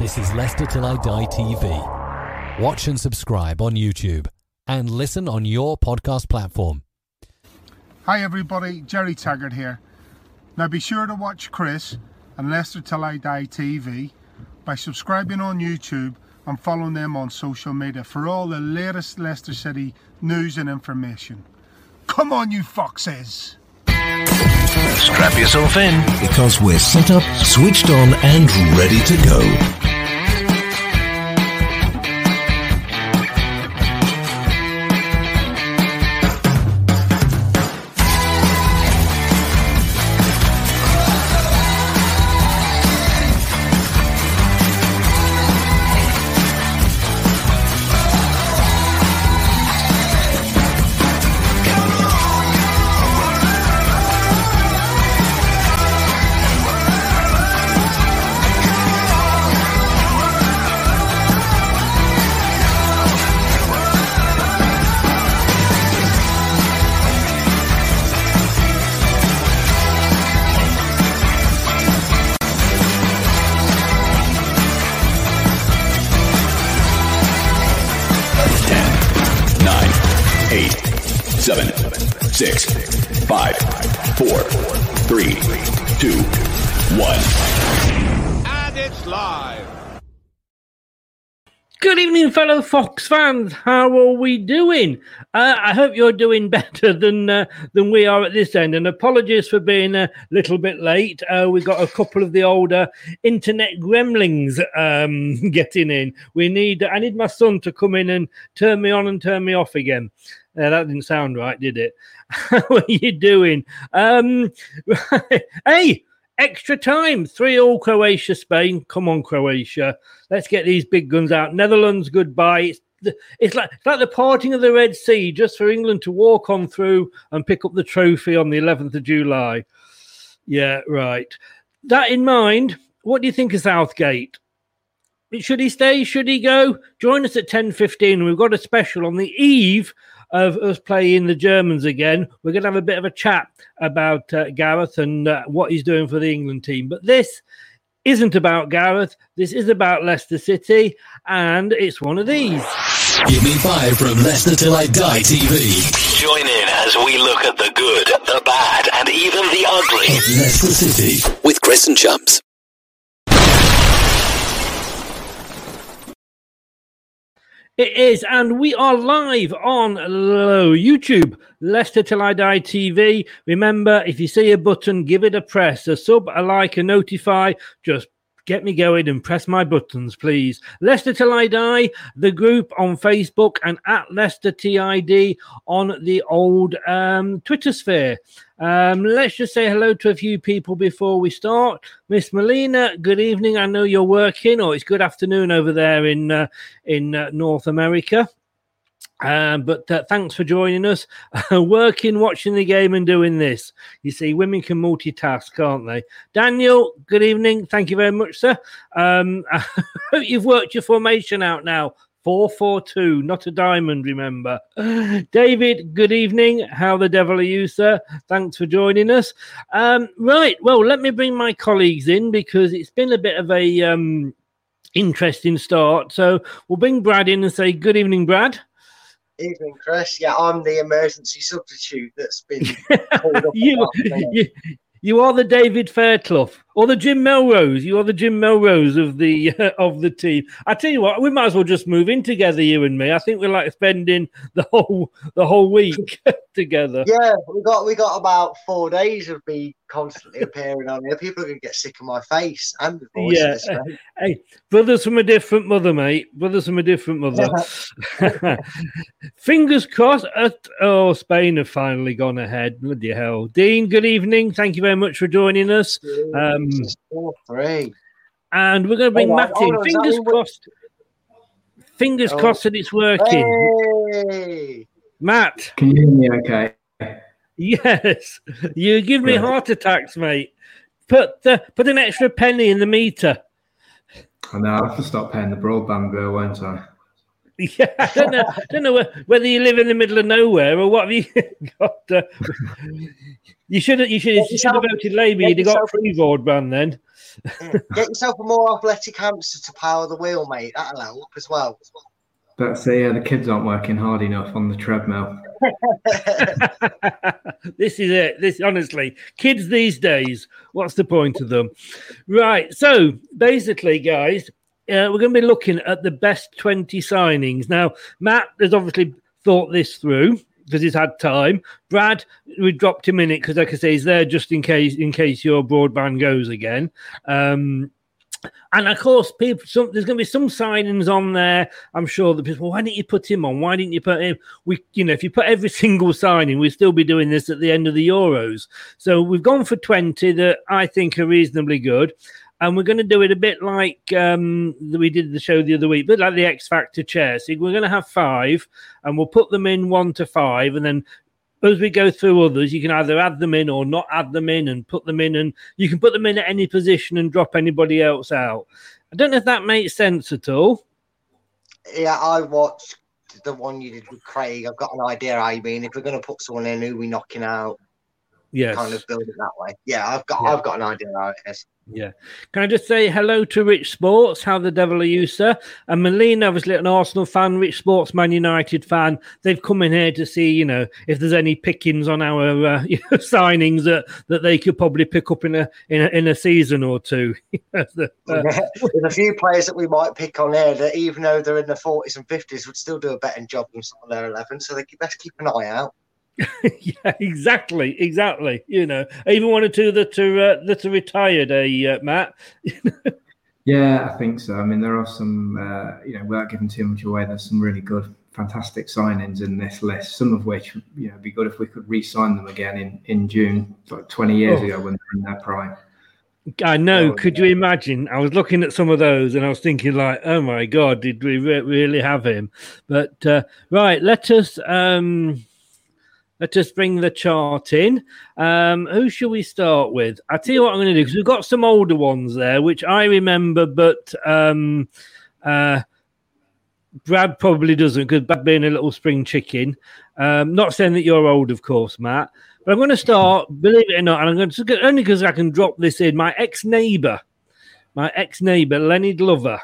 This is Leicester Till I Die TV. Watch and subscribe on YouTube and listen on your podcast platform. Hi everybody, Jerry Taggart here. Now be sure to watch Chris and Leicester Till I Die TV by subscribing on YouTube and following them on social media for all the latest Leicester City news and information. Come on, you foxes! Strap yourself in because we're set up, switched on, and ready to go. Seven, six, five, four, three, two, one. And it's live. Good evening, fellow Fox fans. How are we doing? Uh, I hope you're doing better than uh, than we are at this end. And apologies for being a little bit late. Uh, we got a couple of the older internet gremlins um, getting in. We need. I need my son to come in and turn me on and turn me off again. Uh, that didn't sound right, did it? what are you doing? Um, hey, extra time. Three all Croatia, Spain. Come on, Croatia. Let's get these big guns out. Netherlands, goodbye. It's, it's like it's like the parting of the Red Sea, just for England to walk on through and pick up the trophy on the 11th of July. Yeah, right. That in mind, what do you think of Southgate? Should he stay? Should he go? Join us at 10.15. We've got a special on the eve of us playing the Germans again. We're going to have a bit of a chat about uh, Gareth and uh, what he's doing for the England team. But this isn't about Gareth. This is about Leicester City, and it's one of these. Give me five from Leicester Till I Die TV. Join in as we look at the good, the bad, and even the ugly. Leicester City with Chris and Chumps. It is, and we are live on YouTube, Leicester Till I Die TV. Remember, if you see a button, give it a press, a sub, a like, a notify. Just get me going and press my buttons, please. Leicester Till I Die, the group on Facebook, and at Leicester TID on the old um, Twitter sphere. Um, let's just say hello to a few people before we start. Miss Melina, good evening. I know you're working, or it's good afternoon over there in uh, in uh, North America. Um, but uh, thanks for joining us. Working, watching the game, and doing this. You see, women can multitask, can't they? Daniel, good evening. Thank you very much, sir. Um, I hope you've worked your formation out now. 442, not a diamond, remember. David, good evening. How the devil are you, sir? Thanks for joining us. Um, right, well, let me bring my colleagues in because it's been a bit of a um, interesting start. So we'll bring Brad in and say, Good evening, Brad. Evening, Chris. Yeah, I'm the emergency substitute that's been called up. you, you, you are the David Fairclough or the Jim Melrose. You are the Jim Melrose of the uh, of the team. I tell you what, we might as well just move in together, you and me. I think we're like spending the whole the whole week together. Yeah, we got we got about four days of me constantly appearing on here. People are gonna get sick of my face and the voice. Yeah, hey, brothers from a different mother, mate. Brothers from a different mother. Fingers crossed. At, oh, Spain have finally gone ahead. Bloody hell, Dean. Good evening. Thank you very much for joining us. Um, four three. And we're going to bring Hold on, Matt in. hold on, is that Fingers mean we- crossed. Fingers Oh. crossed that it's working. Hey, Matt. Can you hear me okay? Yes, you give me Great. heart attacks, mate. Put uh, put an extra penny in the meter. I know I have to stop paying the broadband bill, won't I? Yeah, I don't know. don't know whe- whether you live in the middle of nowhere or what have you got. Uh, you should have. You should. You should have voted Labour. You'd have got a free broadband then. get yourself a more athletic hamster to power the wheel, mate. That'll help as well. But so yeah, the kids aren't working hard enough on the treadmill. this is it. This honestly, kids these days. What's the point of them? Right. So basically, guys, we're going to be looking at the best twenty signings. Now, Matt has obviously thought this through because he's had time. Brad, we dropped him in it because, like I say, he's there just in case in case your broadband goes again. Um, and of course, people. Some, there's going to be some signings on there. I'm sure that people. Why didn't you put him on? Why didn't you put him? We, you know, if you put every single signing, we'd still be doing this at the end of the Euros. So we've gone for 20 that I think are reasonably good. And we're going to do it a bit like um, we did the show the other week, but like the X Factor chair. So we're going to have five, and we'll put them in one to five, and then as we go through others, you can either add them in or not add them in and put them in, and you can put them in at any position and drop anybody else out. I don't know if that makes sense at all. Yeah, I watched the one you did with Craig. I've got an idea you mean. If we're going to put someone in, who we knocking out? Yes. Kind of build it that way. Yeah, I've got Yeah. I've got an idea how it is. Yeah. Can I just say hello to Rich Sports? How the devil are you, sir? And Melina, obviously an Arsenal fan, Rich Sports, Man United fan. They've come in here to see, you know, if there's any pickings on our uh, you know, signings that, that they could probably pick up in a in a, in a season or two. The- uh, There's a few players that we might pick on here that, even though they're in the forties and fifties, would still do a better job than some of their eleven. So they keep, best keep an eye out. yeah, exactly, exactly. You know, even one or two that are uh, that are retired, eh, uh, Matt? Yeah, I think so. I mean, there are some, uh, you know, without giving too much away, there's some really good, fantastic signings in this list. Some of which, you know, be good if we could re-sign them again in in June, like 20 years Oh. ago when they're in their prime. I know. Could you imagine? I was looking at some of those and I was thinking, like, oh my god, did we re- really have him? But uh, right, let us um, let us bring the chart in. Um, who shall we start with? I tell you what I'm going to do because we've got some older ones there, which I remember, but um, uh, Brad probably doesn't because Brad being a little spring chicken. Um, not saying that you're old, of course, Matt. But I'm going to start, believe it or not, and I'm going to only because I can drop this in. My ex neighbor, my ex neighbor, Lenny Glover.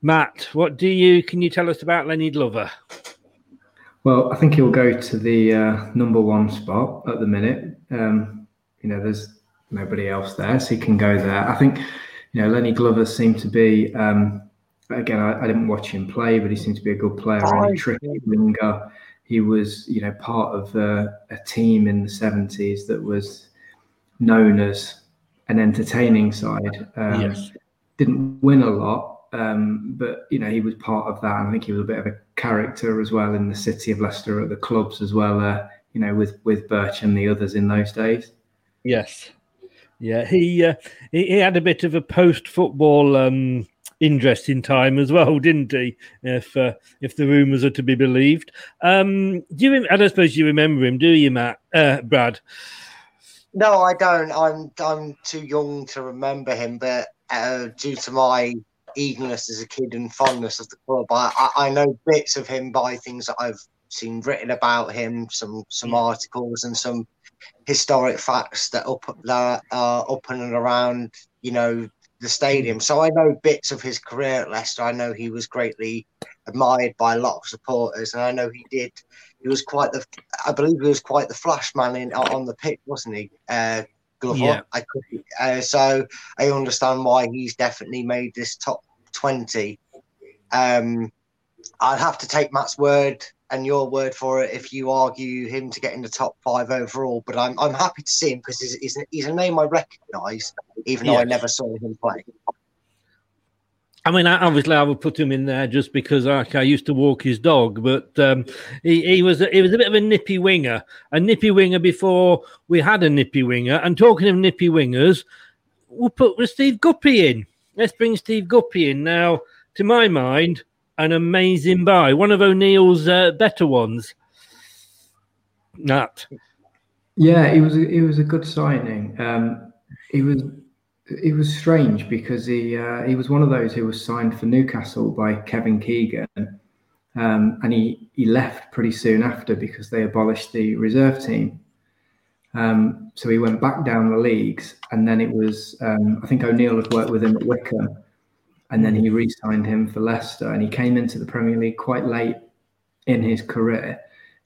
Matt, what do you can you tell us about Lenny Glover? Well, I think he'll go to the uh, number one spot at the minute. Um, you know, there's nobody else there, so he can go there. I think, you know, Lenny Glover seemed to be, um, again, I, I didn't watch him play, but he seemed to be a good player and a tricky winger. He was, you know, part of uh, a team in the 70s that was known as an entertaining side. Um, Yes. Didn't win a lot, um, but you know he was part of that. I think he was a bit of a character as well in the city of Leicester at the clubs as well. Uh, you know, with with Birch and the others in those days. Yes. Yeah, he uh, he, he had a bit of a post-football um, interest in time as well, didn't he? If uh, if the rumours are to be believed, um, do you? I don't suppose you remember him, do you, Matt? Uh, Brad? No, I don't. I'm I'm too young to remember him, but uh, due to my eagerness as a kid and fondness of the club, I, I, I know bits of him by things that I've seen written about him, some some articles and some historic facts that up that are up and around, you know, the stadium. So I know bits of his career at Leicester. I know he was greatly admired by a lot of supporters, and I know he did. He was quite the, I believe he was quite the flash man in on the pitch, wasn't he? Uh, Glover. Yeah. I could, uh, so I understand why he's definitely made this top twenty. Um, I'd have to take Matt's word and your word for it if you argue him to get in the top five overall. But I'm I'm happy to see him because he's, he's, a, he's a name I recognise, even though I never saw him play. I mean, obviously, I would put him in there just because I, I used to walk his dog, but um, he, he was a, he was a bit of a nippy winger, a nippy winger before we had a nippy winger. And talking of nippy wingers, we'll put Steve Guppy in. Let's bring Steve Guppy in now. To my mind, an amazing buy, one of O'Neill's uh, better ones. Matt. Yeah, it was a, it was a good signing. Um, he was it was strange because he uh, he was one of those who was signed for Newcastle by Kevin Keegan, um, and he he left pretty soon after because they abolished the reserve team. Um, so he went back down the leagues, and then it was um, I think O'Neill had worked with him at Wycombe, and then he re-signed him for Leicester, and he came into the Premier League quite late in his career.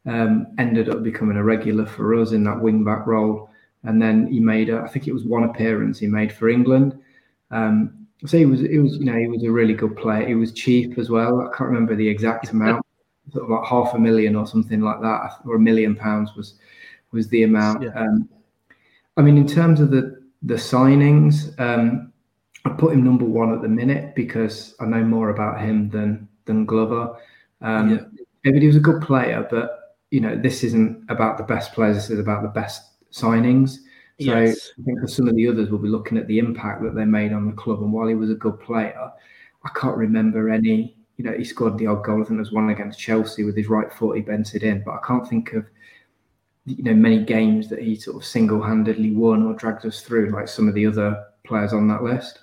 Um, ended up becoming a regular for us in that wing back role, and then he made a, I think it was one appearance he made for England. Um, so he was, it was, you know, he was a really good player. He was cheap as well. I can't remember the exact amount, sort of like half a million or something like that, or a million pounds was was the amount. Um, I mean, in terms of the the signings, um, I put him number one at the minute because I know more about him than than Glover. Um, Yeah. Maybe he was a good player, but you know, this isn't about the best players. This is about the best signings. So Yes. I think for some of the others, we'll be looking at the impact that they made on the club. And while he was a good player, I can't remember any. You know, he scored the odd goal. I think there was one against Chelsea with his right foot. He bent it in, but I can't think of you know many games that he sort of single-handedly won or dragged us through like some of the other players on that list.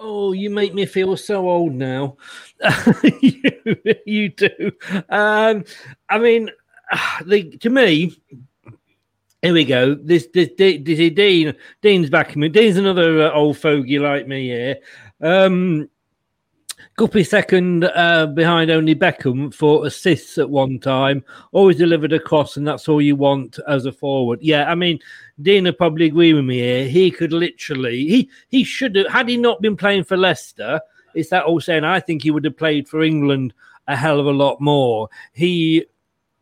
Oh, you make me feel so old now. you, you do. Um, I mean, the, to me, here we go. This, this, this, this Dean, Dean's me. Dean's another uh, old fogey like me here. Um, Guppy second uh, behind only Beckham for assists at one time. Always delivered a cross, and that's all you want as a forward. Yeah, I mean, would probably agree with me here. He could literally, he he should have, had he not been playing for Leicester. It's that all saying. I think he would have played for England a hell of a lot more. He,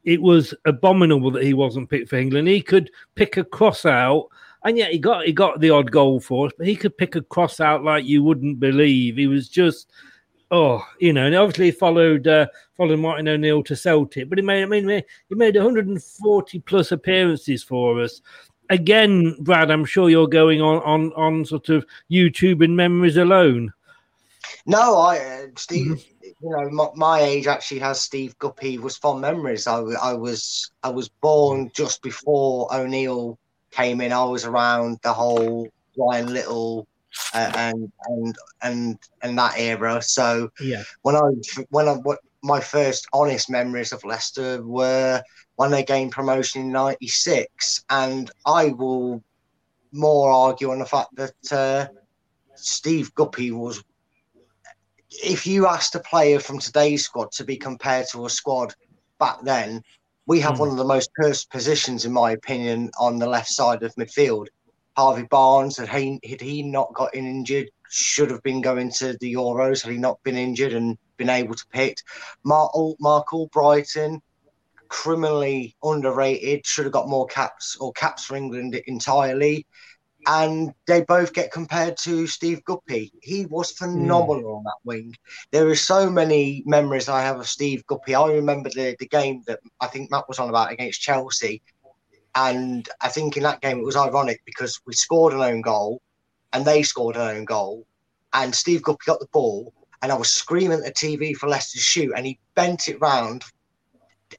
it was abominable that he wasn't picked for England. He could pick a cross out. And yet he got he got the odd goal for us, but he could pick a cross out like you wouldn't believe. He was just oh, you know, and obviously followed uh, followed Martin O'Neill to Celtic, but he made I mean he made 140 plus appearances for us. Again, Brad, I'm sure you're going on on on sort of YouTube and memories alone. No, I uh, Steve. You know, my, my age actually has Steve Guppy was fond memories. I, I was I was born just before O'Neill came in. I was around the whole Brian Little and and and and that era. So Yeah. when I when I what my first honest memories of Leicester were when they gained promotion in '96, and I will more argue on the fact that uh, Steve Guppy was. If you asked a player from today's squad to be compared to a squad back then, we have Hmm. one of the most cursed positions, in my opinion, on the left side of midfield. Harvey Barnes, had he, had he not gotten injured, should have been going to the Euros had he not been injured and been able to pick. Marc, Marc Albrighton, criminally underrated, should have got more caps or caps for England entirely. and they both get compared to Steve Guppy. He was phenomenal mm. on that wing. There are so many memories I have of Steve Guppy. I remember the, the game that I think Matt was on about against Chelsea. And I think in that game it was ironic because we scored an own goal and they scored an own goal. And Steve Guppy got the ball and I was screaming at the TV for Leicester to shoot and he bent it round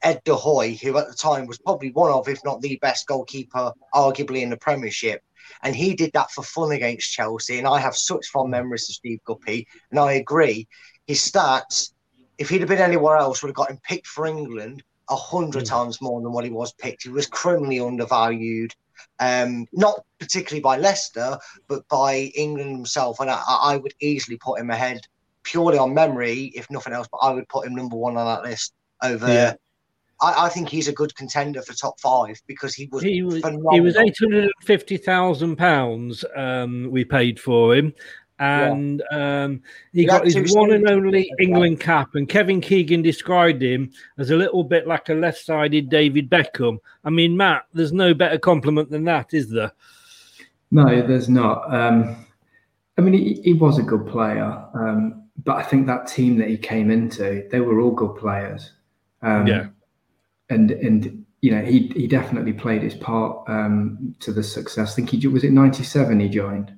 Ed de Goey, who at the time was probably one of, if not the best goalkeeper, arguably in the Premiership and he did that for fun against Chelsea. And I have such fond memories of Steve Guppy. And I agree, his stats, if he'd have been anywhere else, would have got him picked for England a hundred mm. times more than what he was picked. He was criminally undervalued. Um, not particularly by Leicester, but by England himself. And I, I would easily put him ahead purely on memory, if nothing else. But I would put him number one on that list over yeah. I, I, think he's a good contender for top five because he was he was, he was eight hundred and fifty thousand um, pounds. We paid for him, and yeah. um, he, he got his one and only England cap. And Kevin Keegan described him as a little bit like a left-sided David Beckham. I mean, Matt, there's no better compliment than that, is there? No, there's not. Um, I mean, he, he, was a good player, um, but I think that team that he came into, they were all good players. Um, yeah and and you know he he definitely played his part um, to the success. I think he was it ninety seven he joined.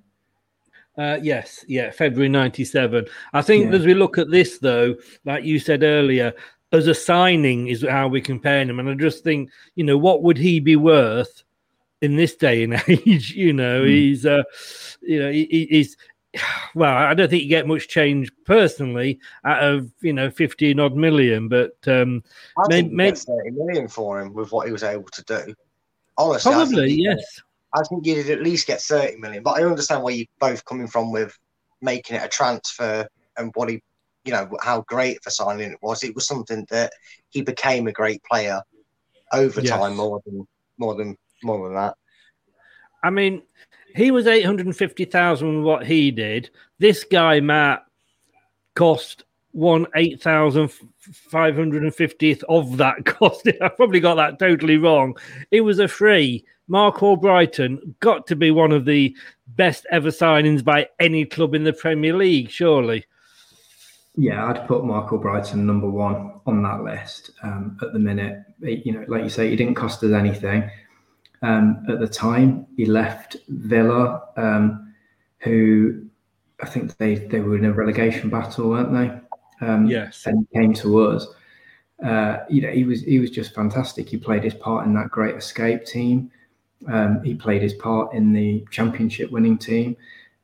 Uh, yes, yeah, February '97. I think yeah. as we look at this, though, like you said earlier, as a signing is how we compare him, and I just think, you know, what would he be worth in this day and age? you know, mm. he's, uh, you know, he, he's well, I don't think you get much change personally out of you know fifteen odd million, but um, I think maybe thirty million for him with what he was able to do. Honestly, probably I yes. I think you'd at least get thirty million, but I understand where you're both coming from with making it a transfer and what he, you know, how great for signing it was. It was something that he became a great player over yes. time, more than more than more than that. I mean, he was 850,000 what he did. This guy, Matt, cost one 8,550th of that cost. I probably got that totally wrong. It was a free. Marc Albrighton got to be one of the best ever signings by any club in the Premier League, surely. Yeah, I'd put Marc Albrighton number one on that list um, at the minute. You know, like you say, he didn't cost us anything. Um, at the time, he left Villa, um, who I think they, they were in a relegation battle, weren't they? Um, yes. And came to us. Uh, you know, he was he was just fantastic. He played his part in that great escape team. Um, he played his part in the championship winning team.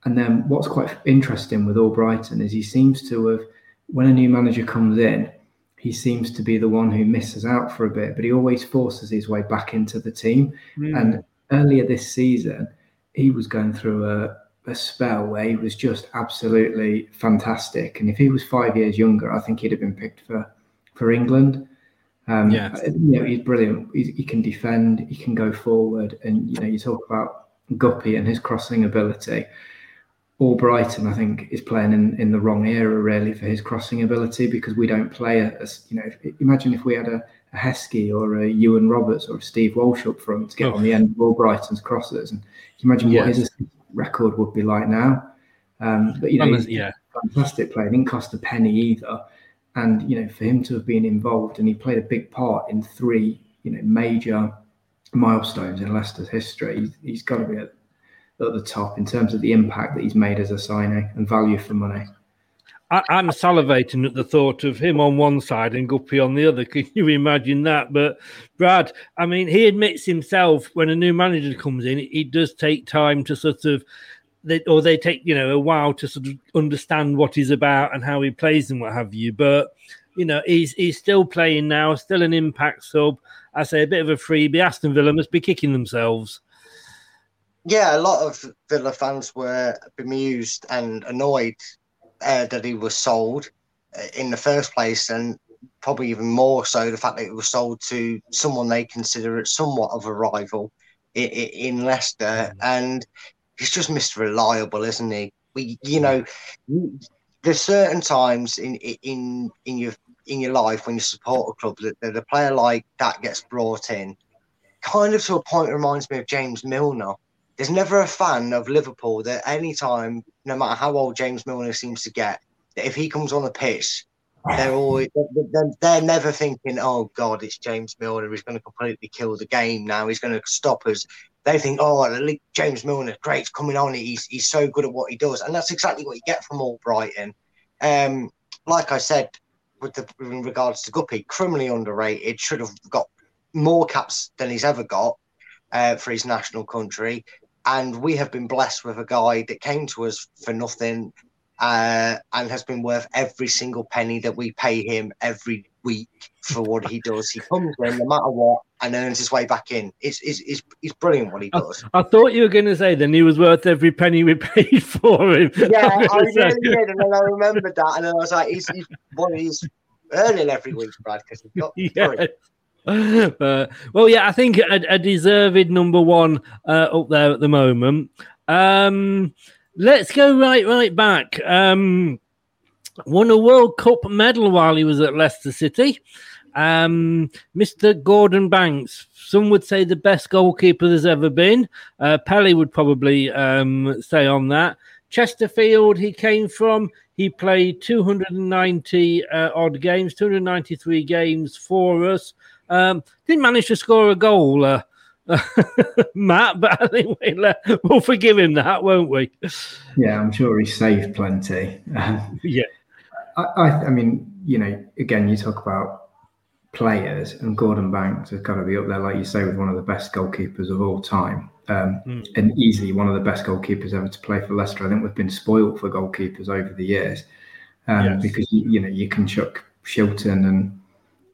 And then what's quite interesting with Albrighton is he seems to have, when a new manager comes in, he seems to be the one who misses out for a bit, but he always forces his way back into the team. Mm. And earlier this season, he was going through a, a spell where he was just absolutely fantastic. And if he was five years younger, I think he'd have been picked for for England. Um, yeah, you know, he's brilliant. He, he, can defend, he can go forward, and you know, you talk about Guppy and his crossing ability. All Albrighton, I think, is playing in, in the wrong era really for his crossing ability because we don't play as you know. Imagine if we had a, a Heskey or a Iwan Roberts or a Steve Walsh up front to get oh. on the end of Albrighton's crosses, and you imagine yes. what his record would be like now. Um, but you know, he's yeah, fantastic player. Didn't cost a penny either, and you know, for him to have been involved and he played a big part in three you know major milestones in Leicester's history. he's, he's got to be at at the top in terms of the impact that he's made as a signing and value for money. I, am salivating at the thought of him on one side and Guppy on the other. Can you imagine that? But Brad, I mean, he admits himself when a new manager comes in, it does take time to sort of, they, or they take you know a while to sort of understand what he's about and how he plays and what have you. But you know, he's he's still playing now, still an impact sub. I say a bit of a freebie. Aston Villa must be kicking themselves yeah, a lot of Villa fans were bemused and annoyed uh, that he was sold uh, in the first place, and probably even more so the fact that it was sold to someone they consider somewhat of a rival in, in Leicester, and he's just Mr. Reliable, isn't he? We, you know, there's certain times in in in your in your life when you support a club that, that a player like that gets brought in, kind of to a point reminds me of James Milner there's never a fan of Liverpool that any time, no matter how old James Milner seems to get, that if he comes on the pitch, they're always they're, they're never thinking, oh God, it's James Milner. He's going to completely kill the game now. He's going to stop us. They think, oh, James Milner, great, coming on. He's he's so good at what he does, and that's exactly what you get from Albrighton. Um, like I said, with the in regards to Guppy, criminally underrated. Should have got more caps than he's ever got uh, for his national country. And we have been blessed with a guy that came to us for nothing uh, and has been worth every single penny that we pay him every week for what he does. He comes in no matter what and earns his way back in. It's, it's, it's, it's brilliant what he does. I, I thought you were going to say then he was worth every penny we paid for him. Yeah, I really did. And then I remembered that. And then I was like, he's, he's, he's earning every week, Brad, because he's got. Yeah. But, well, yeah, I think a, a deserved number one uh, up there at the moment. Um, let's go right, right back. Um, won a World Cup medal while he was at Leicester City. Um, Mr. Gordon Banks, some would say the best goalkeeper there's ever been. Uh, would probably um, say on that. Chesterfield, he came from. He played 290 uh, odd games, 293 games for us. Um, didn't manage to score a goal, uh, Matt, but I think we'll, uh, we'll, forgive him that, won't we? Yeah, I'm sure he saved plenty. yeah. I, I, I, mean, you know, again, you talk about players, and Gordon Banks has got to be up there, like you say, with one of the best goalkeepers of all time. Um, mm. And easily one of the best goalkeepers ever to play for Leicester. I think we've been spoilt for goalkeepers over the years um, yes. because, you, you know, you can chuck Shilton and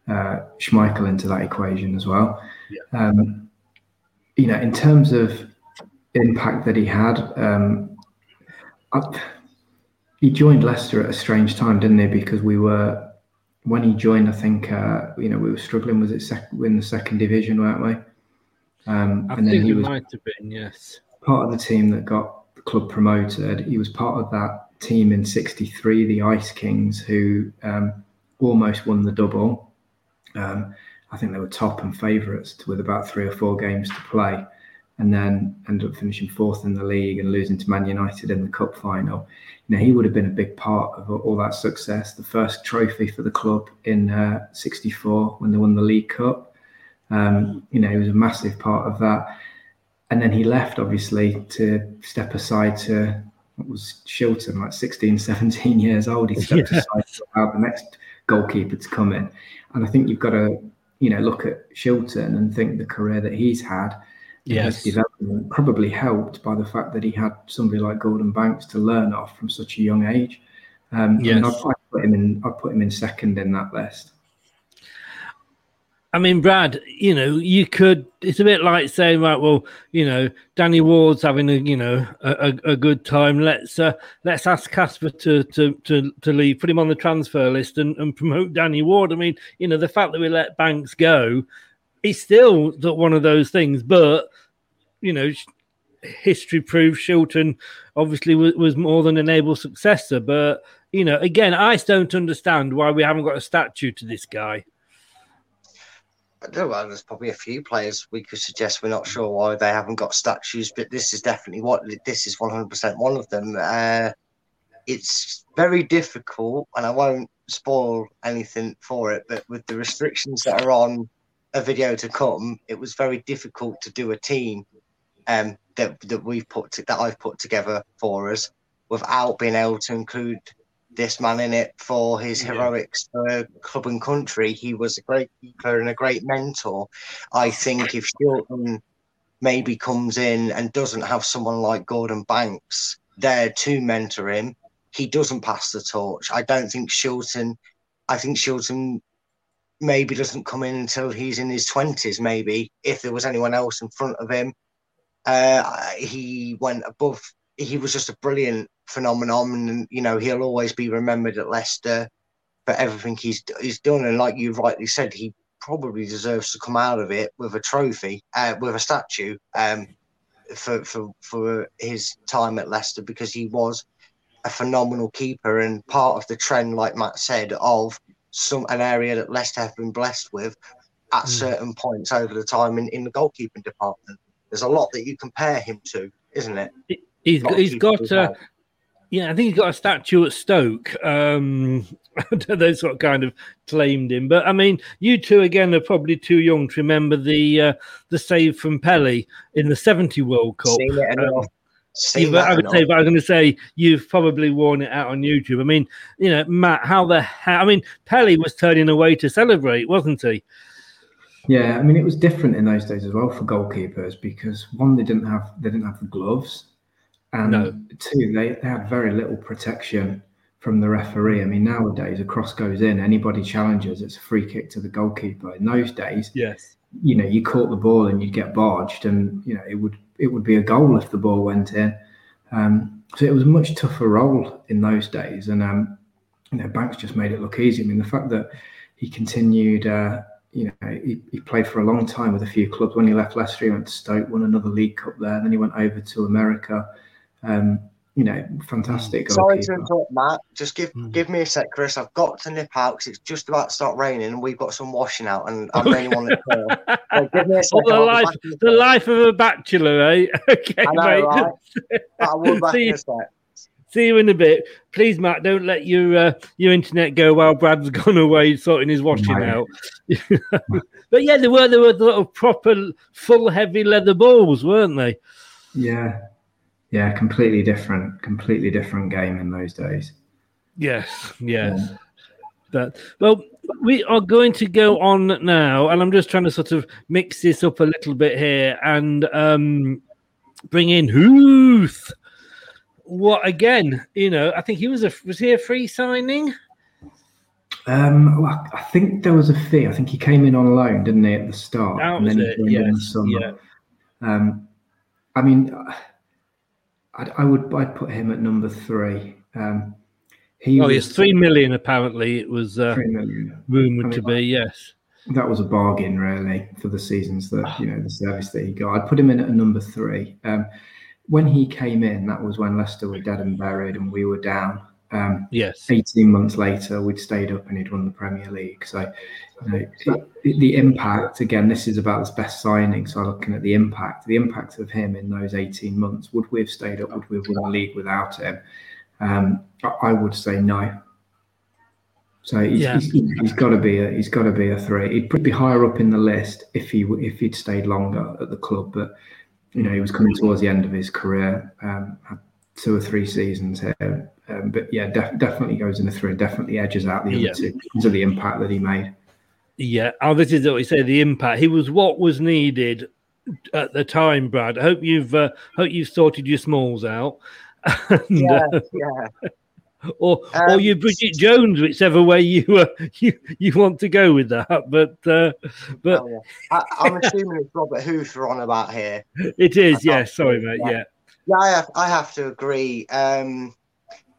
uh, Schmeichel into that equation as well. Yeah. Um, you know, in terms of impact that he had, um, I, he joined Leicester at a strange time, didn't he? Because we were when he joined, I think uh, you know we were struggling. Was it sec- in the second division, weren't we? Um, I and then he was might have been yes part of the team that got the club promoted. He was part of that team in '63, the Ice Kings, who um, almost won the double. Um, I think they were top and favourites with about three or four games to play, and then ended up finishing fourth in the league and losing to Man United in the cup final. You know, he would have been a big part of all that success. The first trophy for the club in '64 uh, when they won the League Cup. Um, you know, he was a massive part of that. And then he left, obviously, to step aside to what was Shilton, like 16, 17 years old. He stepped yeah. aside to allow the next goalkeeper to come in. And I think you've got to, you know, look at Shilton and think the career that he's had. Yes. His development probably helped by the fact that he had somebody like Gordon Banks to learn off from such a young age. Um, yes. I mean, I'd, I'd put him in. I'd put him in second in that list. I mean, Brad, you know, you could. It's a bit like saying, right, well, you know, Danny Ward's having a, you know, a, a, good time. Let's uh, let's ask Kasper to, to to to leave, put him on the transfer list, and, and promote Danny Ward. I mean, you know, the fact that we let Banks go, is still one of those things. But you know, history proves Shilton obviously was, was more than an able successor. But you know, again, I don't understand why we haven't got a statue to this guy. There's probably a few players we could suggest. We're not sure why they haven't got statues, but this is definitely what this is 100% one of them. Uh, it's very difficult, and I won't spoil anything for it, but with the restrictions that are on a video to come, it was very difficult to do a team um, that that we've put to, that I've put together for us without being able to include this man in it for his heroics for club and country. He was a great keeper and a great mentor. I think if Shilton maybe comes in and doesn't have someone like Gordon Banks there to mentor him, he doesn't pass the torch. I don't think Shilton. I think Shilton maybe doesn't come in until he's in his twenties. Maybe if there was anyone else in front of him, uh, he went above. He was just a brilliant phenomenon, and you know he'll always be remembered at Leicester for everything he's he's done. And like you rightly said, he probably deserves to come out of it with a trophy, uh, with a statue, um, for for for his time at Leicester because he was a phenomenal keeper and part of the trend, like Matt said, of some an area that Leicester have been blessed with at mm. certain points over the time in, in the goalkeeping department. there's a lot that you compare him to, isn't it? He's got, he's got a, yeah, I think he's got a statue at Stoke. Um, they sort of kind of claimed him, but I mean, you two again are probably too young to remember the uh, the save from Pele in the '70 World Cup. Seen it. Um, Seen yeah, but that I would enough. say, but I was going to say, you've probably worn it out on YouTube. I mean, you know, Matt, how the hell? I mean, Pele was turning away to celebrate, wasn't he? Yeah, I mean it was different in those days as well for goalkeepers because one they didn't have they didn't have the gloves, and No. two they, they had very little protection from the referee. I mean nowadays a cross goes in, anybody challenges, it's a free kick to the goalkeeper. In those days, Yes. you know you caught the ball and you'd get barged, and you know it would it would be a goal if the ball went in. Um, so it was a much tougher role in those days, and um, you know Banks just made it look easy. I mean the fact that he continued. Uh, you know, he, he played for a long time with a few clubs. When he left Leicester, he went to Stoke, won another League Cup there. Then he went over to America. Um, you know, fantastic Sorry to interrupt, Matt. Just give give me a sec, Chris. I've got to nip out because it's just about to start raining and we've got some washing out, and I'm the only one that's. So give me a second. the life, back the life of a bachelor, eh? Okay, I know, mate. right? I will back See in you- a sec. See you in a bit, please, Matt. Don't let your uh, your internet go while Brad's gone away sorting his washing No. out. but yeah, there were there were the little proper full heavy leather balls, weren't they? Yeah, yeah, completely different, completely different game in those days. Yes, yes. But well, we are going to go on now, and I'm just trying to sort of mix this up a little bit here and um, bring in Huth. What again? You know, I think he was a was he a free signing? Um, well, I think there was a fee. I think he came in on loan, didn't he, at the start? That and was then it, he joined in the yes, yeah. Um, I mean, I'd, I would I'd put him at number three. Um, he oh, was, yes, three million apparently. It was uh, rumored I to mean, be. Yes. that was a bargain, really, for the seasons that you know the service that he got. I'd put him in at a number three. Um, when he came in, that was when Leicester were dead and buried, and we were down. Um, Yes. 18 months later, we'd stayed up and he'd won the Premier League. So, you know, it, it- the impact again, this is about his best signing. So, looking at the impact, the impact of him in those 18 months, would we have stayed up? Would we have won the league without him? Um, I, I would say no. So he's, Yeah. he's, he's got to be a he's got to be a three. He'd probably be higher up in the list if he if he'd stayed longer at the club. But you know he was coming towards the end of his career. Um, had two or three seasons here. Um, but yeah, def- definitely goes in the three. Definitely edges out the other Yeah. two because of the impact that he made. Yeah. Oh, this is what we say. The impact. He was what was needed at the time, Brad. I hope you've uh, hope you've sorted your smalls out. And, Yeah, uh, yeah. or or Um, you Bridget Jones, whichever way you uh, you you want to go with that. But uh, but Oh, yeah. I, I'm assuming it's Robert Huth we're on about here. it is. I can't Yes. Sorry, see, mate. yeah. Yeah. Yeah, I have, I have to agree. Um,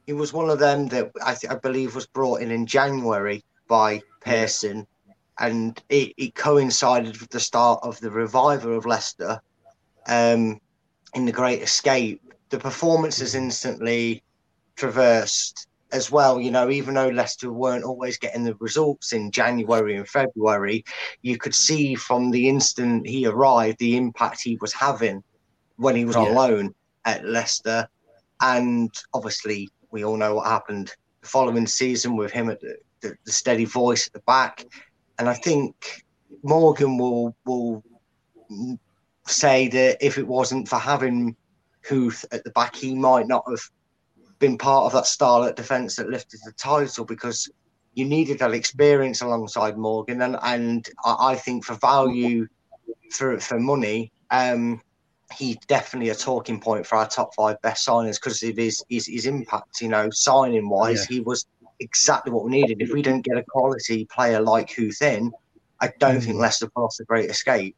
he was one of them that I, th- I believe was brought in in January by Pearson, and it, it coincided with the start of the revival of Leicester um, in the Great Escape. The performances instantly traversed as well. You know, even though Leicester weren't always getting the results in January and February, you could see from the instant he arrived the impact he was having when he was on loan at Leicester. And obviously, we all know what happened the following season with him at the, the, the steady voice at the back. And I think Morgan will will say that if it wasn't for having Huth at the back, he might not have been part of that starlet defence that lifted the title because you needed that experience alongside Morgan. And and I, I think for value, for for money, um, he's definitely a talking point for our top five best signers because of his, his his impact. You know, signing wise, he was exactly what we needed. If we didn't get a quality player like Huth in, I don't think mm. Leicester put off the Great Escape.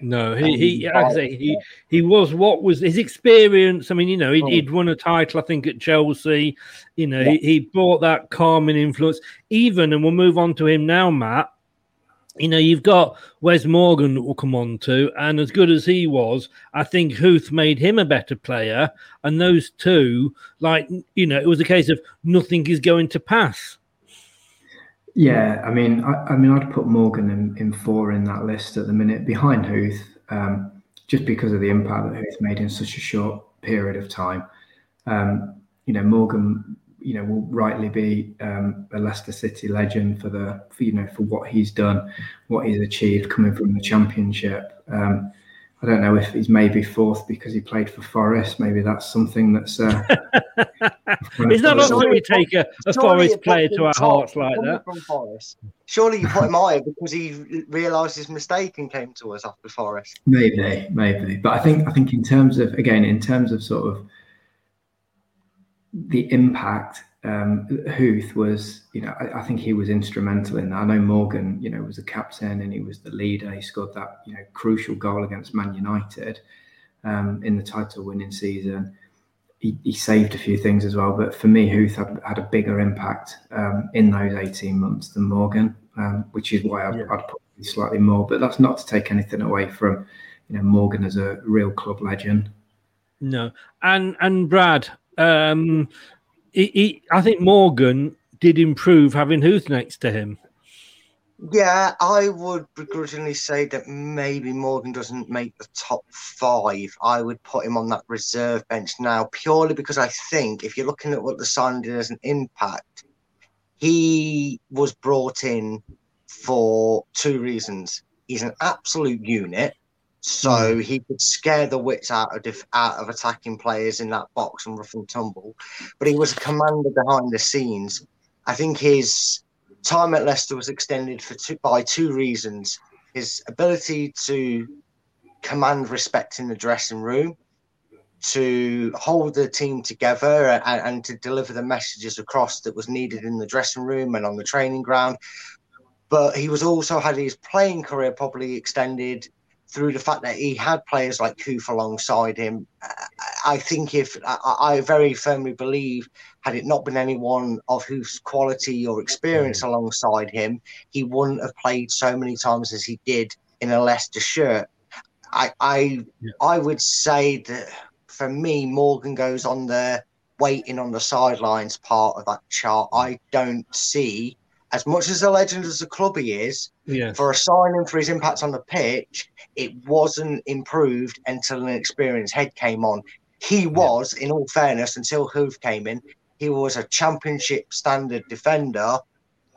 No, he, he like I say, he he was what was his experience. I mean, you know, he'd, he'd mm. won a title, I think, at Chelsea. You know, he, he brought that calming influence. Even, and we'll move on to him now, Matt. You know, you've got Wes Morgan that we'll come on to, and as good as he was, I think Huth made him a better player. And those two, like, you know, it was a case of nothing is going to pass. Yeah, I mean, I, I mean, I'd put Morgan in, in four in that list at the minute behind Huth, um, just because of the impact that Huth made in such a short period of time. Um, you know, Morgan, you know, will rightly be um, a Leicester City legend for the, for, you know, for what he's done, what he's achieved coming from the Championship. Um, I don't know if he's maybe fourth because he played for Forest. Maybe that's something that's. Uh, it's not often we take a, a Forest player to our hearts like that. From Forest. Surely you put him higher because he realised his mistake and came to us after Forest. Maybe, maybe, but I think I think in terms of again in terms of sort of the impact um, Huth was, you know, I, I, think he was instrumental in that. I know Morgan, you know, was the captain and he was the leader. He scored that, you know, crucial goal against Man United um, in the title-winning season. He, he, saved a few things as well, but for me, Huth had, had a bigger impact um, in those eighteen months than Morgan, um, which is why I'd, yeah. I'd put slightly more. But that's not to take anything away from, you know, Morgan as a real club legend. No, and and Brad, um, he, he, I think Morgan did improve having Huth next to him. Yeah, I would begrudgingly say that maybe Morgan doesn't make the top five. I would put him on that reserve bench now, purely because I think if you're looking at what the signing did as an impact, he was brought in for two reasons. He's an absolute unit, so hmm. he could scare the wits out of def- out of attacking players in that box and rough and tumble. But he was a commander behind the scenes. I think his time at Leicester was extended for two, by two reasons: his ability to command respect in the dressing room, to hold the team together, and, and to deliver the messages across that was needed in the dressing room and on the training ground. But he was also had his playing career probably extended through the fact that he had players like Huth alongside him. I think if I, I, very firmly believe, had it not been anyone of whose quality or experience mm. alongside him, he wouldn't have played so many times as he did in a Leicester shirt. I I, yeah. I would say that for me, Morgan goes on the waiting on the sidelines part of that chart. I don't see as much as a legend as a club he is, yes. for a signing for his impact on the pitch, it wasn't improved until an experienced head came on. He was, yeah. in all fairness, until Huth came in, he was a championship standard defender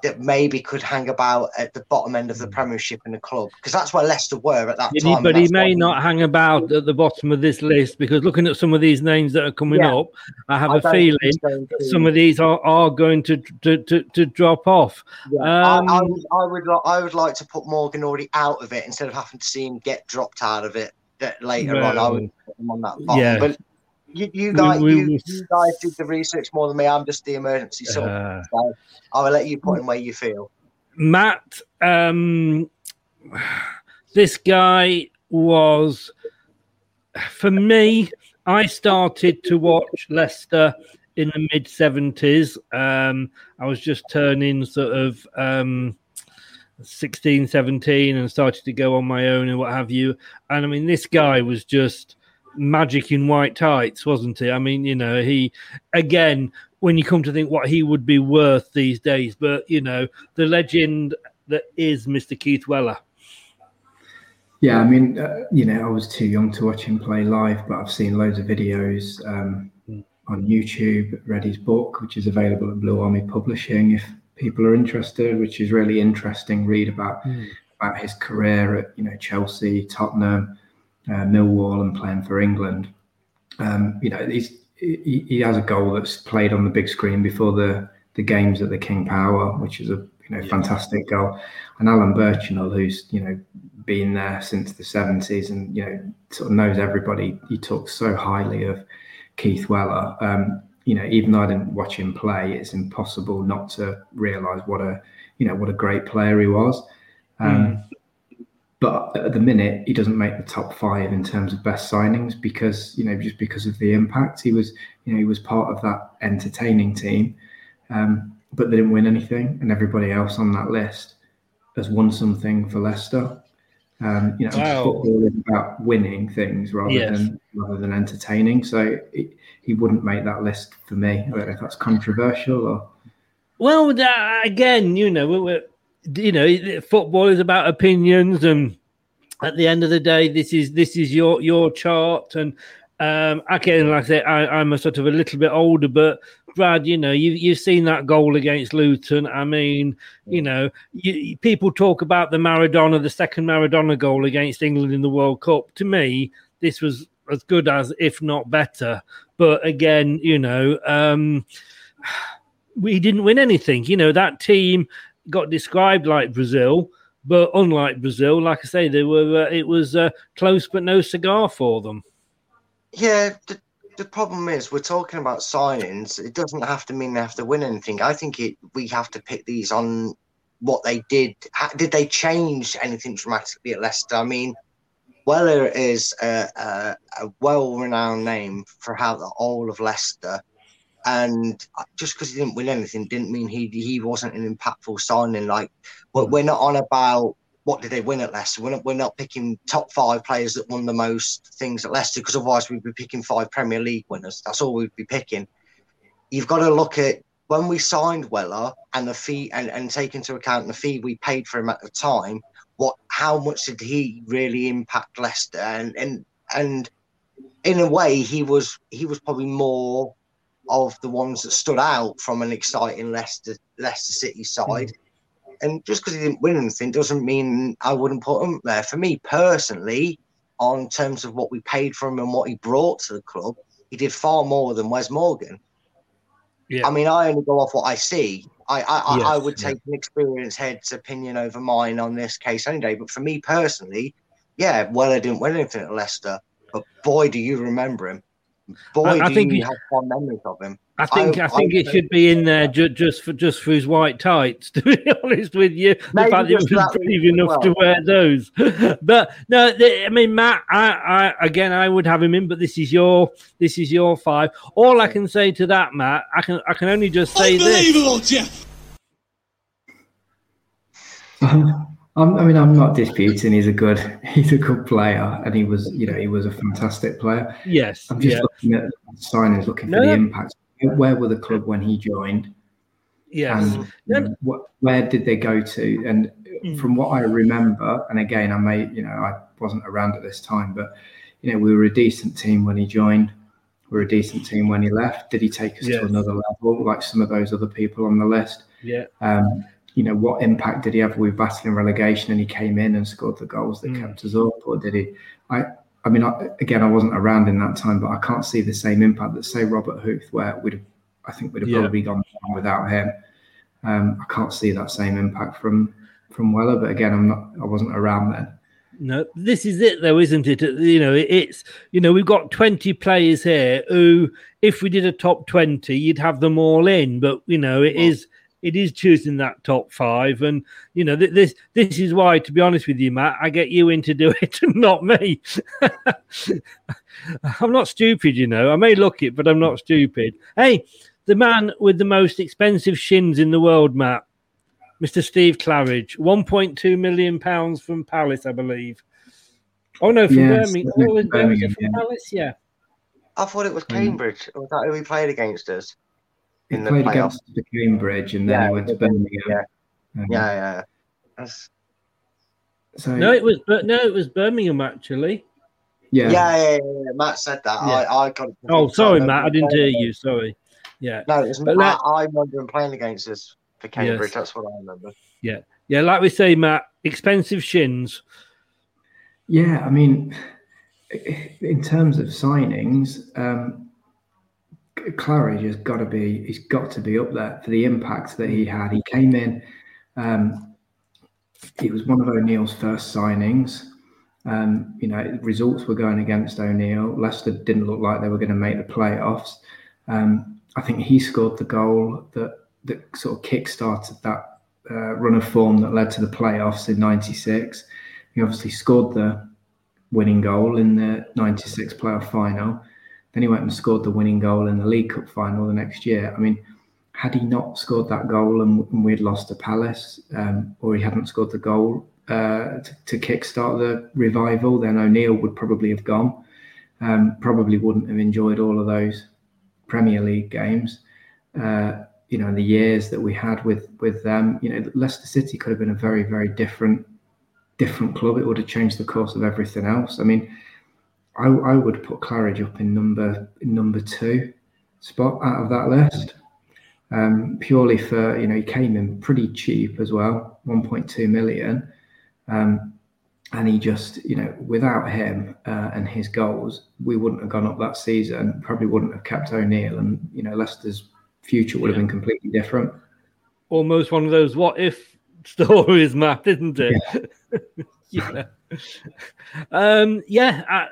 that maybe could hang about at the bottom end of the hmm. Premiership in the club because that's where Leicester were at that time. But he may not hang about at the bottom of this list because looking at some of these names that are coming yeah. up, I have I a feeling that some of these are, are going to to, to, to drop off. Yeah. Um, I, I, would, I would I would like to put Morgan already out of it instead of having to see him get dropped out of it later on. I would put him on that bottom. Yeah. But you, you guys, we, we, you, you, guys did the research more than me. I'm just the emergency sort. Uh, so I will let you put in where you feel. Matt, um, this guy was for me. I started to watch Leicester in the mid 70s. Um, I was just turning sort of um, 16, 17 and started to go on my own and what have you. And I mean, this guy was just magic in white tights, wasn't he? I mean, you know, he again, when you come to think what he would be worth these days, but you know, the legend that is Mr. Keith Weller. Yeah, I mean, uh, you know, I was too young to watch him play live, but I've seen loads of videos um, mm. on YouTube. Read his book, which is available at Blue Army Publishing, if people are interested. Which is really interesting. Read about mm. about his career at you know Chelsea, Tottenham, uh, Millwall and playing for England. Um, you know, he's, he, he, has a goal that's played on the big screen before the the games at the King Power, which is a you know yeah. fantastic goal. And Alan Birchinall, who's you know been there since the seventies and you know sort of knows everybody. He talks so highly of Keith Weller. Um, you know, even though I didn't watch him play, it's impossible not to realise what a you know what a great player he was. Um, mm. But at the minute, he doesn't make the top five in terms of best signings because you know just because of the impact. He was you know he was part of that entertaining team, um, but they didn't win anything, and everybody else on that list has won something for Leicester. Um, you know, wow. football is about winning things rather yes. than rather than entertaining. So it, he wouldn't make that list for me. I don't know if that's controversial or. Well, uh, again, you know, we're, you know, football is about opinions and at the end of the day, this is this is your your chart, and um, again, like I said, I, I'm a sort of a little bit older, but Brad, you know, you, you've seen that goal against Luton. I mean, you know, you, people talk about the Maradona, the second Maradona goal against England in the World Cup. To me, this was as good as, if not better. But again, you know, um, we didn't win anything. You know, that team got described like Brazil, but unlike Brazil, like I say, they were. Uh, it was uh, close but no cigar for them. Yeah, the, the problem is we're talking about signings. It doesn't have to mean they have to win anything. I think it we have to pick these on what they did. How, did they change anything dramatically at Leicester? I mean, Weller is a, a, a well-renowned name for how the whole of Leicester, and just because he didn't win anything didn't mean he he wasn't an impactful signing. Like, we're, mm. we're not on about what did they win at Leicester? We're not, we're not picking top five players that won the most things at Leicester because otherwise we'd be picking five Premier League winners. That's all we'd be picking. You've got to look at when we signed Weller and the fee and, and take into account the fee we paid for him at the time. What, how much did he really impact Leicester? And and and in a way, he was he was probably more of the ones that stood out from an exciting Leicester Leicester City side. Mm and just because he didn't win anything doesn't mean I wouldn't put him there. For me personally, on terms of what we paid for him and what he brought to the club, he did far more than Wes Morgan. Yeah. I mean, I only go off what I see. I I, yes, I would take yeah. an experienced head's opinion over mine on this case any day. But for me personally, yeah, well, I didn't win anything at Leicester, but boy, do you remember him. Boy, I, I think you have fond memories of him. I think I, I think I, it should be in there ju- just for just for his white tights. To be honest with you, the fact that he was brave enough well. to wear those. but no, the, I mean Matt. I, I again, I would have him in, but this is your this is your five. All I can say to that, Matt, I can I can only just say Unbelievable, this. Jeff. I'm, i mean, I'm not disputing he's a good he's a good player, and he was you know he was a fantastic player. Yes, I'm just yeah. looking at signings, looking for the impact. Where were the club when he joined? Yes. And what, where did they go to? And mm. from what I remember, and again, I may you know I wasn't around at this time, but you know we were a decent team when he joined. We were a decent team when he left. Did he take us yes. to another level like some of those other people on the list? Yeah. Um, you know, what impact did he have with battling relegation and he came in and scored the goals that mm. kept us up, or did he? I, I mean, I, again, I wasn't around in that time, but I can't see the same impact that say Robert Huth, where we'd, I think we'd have yeah. probably gone without him. Um, I can't see that same impact from from Weller, but again, I'm not, I wasn't around then. No, this is it, though, isn't it? You know, it's you know we've got twenty players here who, if we did a top twenty, you'd have them all in. But you know, it well, is it is choosing that top five, and you know th- this this is why, to be honest with you, Matt, I get you in to do it, and not me. I'm not stupid, you know. I may look it, but I'm not stupid. Hey, the man with the most expensive shins in the world, Matt, Mr. Steve Claridge, 1.2 million pounds from Palace, I believe. Oh no, from yes, Birmingham. Oh, Birmingham, from yeah. Palace, yeah. I thought it was mm. Cambridge. Was that who he played against us? He played against the Cambridge and then yeah, he went to Birmingham. Yeah, um, yeah, yeah. That's... So no, it was but no, it was Birmingham actually. Yeah. yeah, yeah, yeah. Matt said that. Yeah. I, I got. Oh, sorry, Matt. I didn't hear you. Sorry. Yeah. No, it was but Matt. I remember him playing against us for Cambridge. Yes. That's what I remember. Yeah, yeah. Like we say, Matt, expensive shins. Yeah, I mean, in terms of signings, um, Claridge has got to be he's got to be up there for the impact that he had. He came in, um, he was one of O'Neill's first signings. Um, you know, results were going against O'Neill. Leicester didn't look like they were going to make the playoffs. Um, I think he scored the goal that that sort of kick-started that uh, run of form that led to the playoffs in '96. He obviously scored the winning goal in the '96 playoff final. Then he went and scored the winning goal in the League Cup final the next year. I mean, had he not scored that goal and, and we'd lost to Palace, um, or he hadn't scored the goal uh, to, to kickstart the revival, then O'Neill would probably have gone. Um, probably wouldn't have enjoyed all of those Premier League games. Uh, you know, in the years that we had with with them, you know, Leicester City could have been a very very different different club. It would have changed the course of everything else. I mean, I, I would put Claridge up in number in number two spot out of that list. Um, purely for you know he came in pretty cheap as well, 1.2 million, um, and he just you know without him uh, and his goals, we wouldn't have gone up that season. Probably wouldn't have kept O'Neill, and you know Leicester's future would have been completely different. Almost one of those what if stories, Matt, isn't it? Yeah. yeah. Um, yeah. Uh,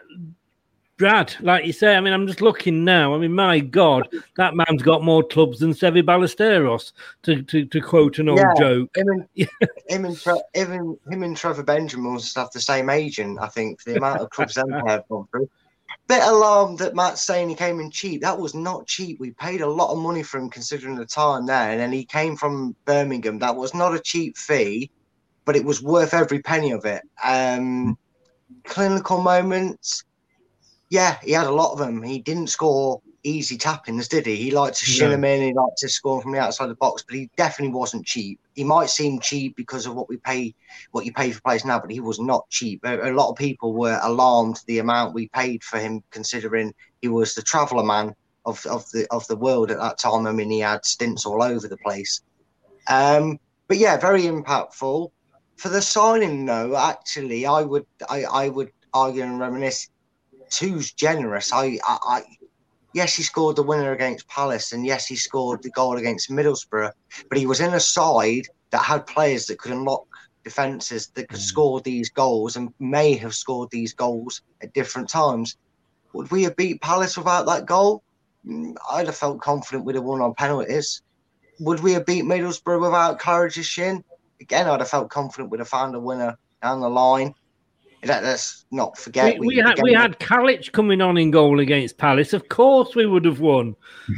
Brad, like you say, I mean, I'm just looking now. I mean, my God, that man's got more clubs than Seve Ballesteros, to, to, to quote an old Yeah, joke. Him and, him, and him and Trevor Benjamin must have the same agent, I think, for the amount of clubs pair have gone through. Bit alarmed that Matt's saying he came in cheap. That was not cheap. We paid a lot of money for him considering the time there. And then he came from Birmingham. That was not a cheap fee, but it was worth every penny of it. Um, clinical moments. Yeah, he had a lot of them. He didn't score easy tappings, did he? He liked to shin No. them in. He liked to score from the outside of the box, but he definitely wasn't cheap. He might seem cheap because of what we pay, what you pay for players now, but he was not cheap. A, a lot of people were alarmed the amount we paid for him, considering he was the traveller man of, of the of the world at that time. I mean, he had stints all over the place. Um, but yeah, very impactful. For the signing, though, actually, I would I, I would argue and reminisce. Two's generous. I, I, I yes, he scored the winner against Palace, and yes, he scored the goal against Middlesbrough. But he was in a side that had players that could unlock defences that could score these goals and may have scored these goals at different times. Would we have beat Palace without that goal? Mm, I'd have felt confident we'd have won on penalties. Would we have beat Middlesbrough without Claridge's shin? Again, I'd have felt confident we'd have found a winner down the line. Let, us not forget. we, we had we had Kalac coming on in goal against Palace. Of course, we would have won.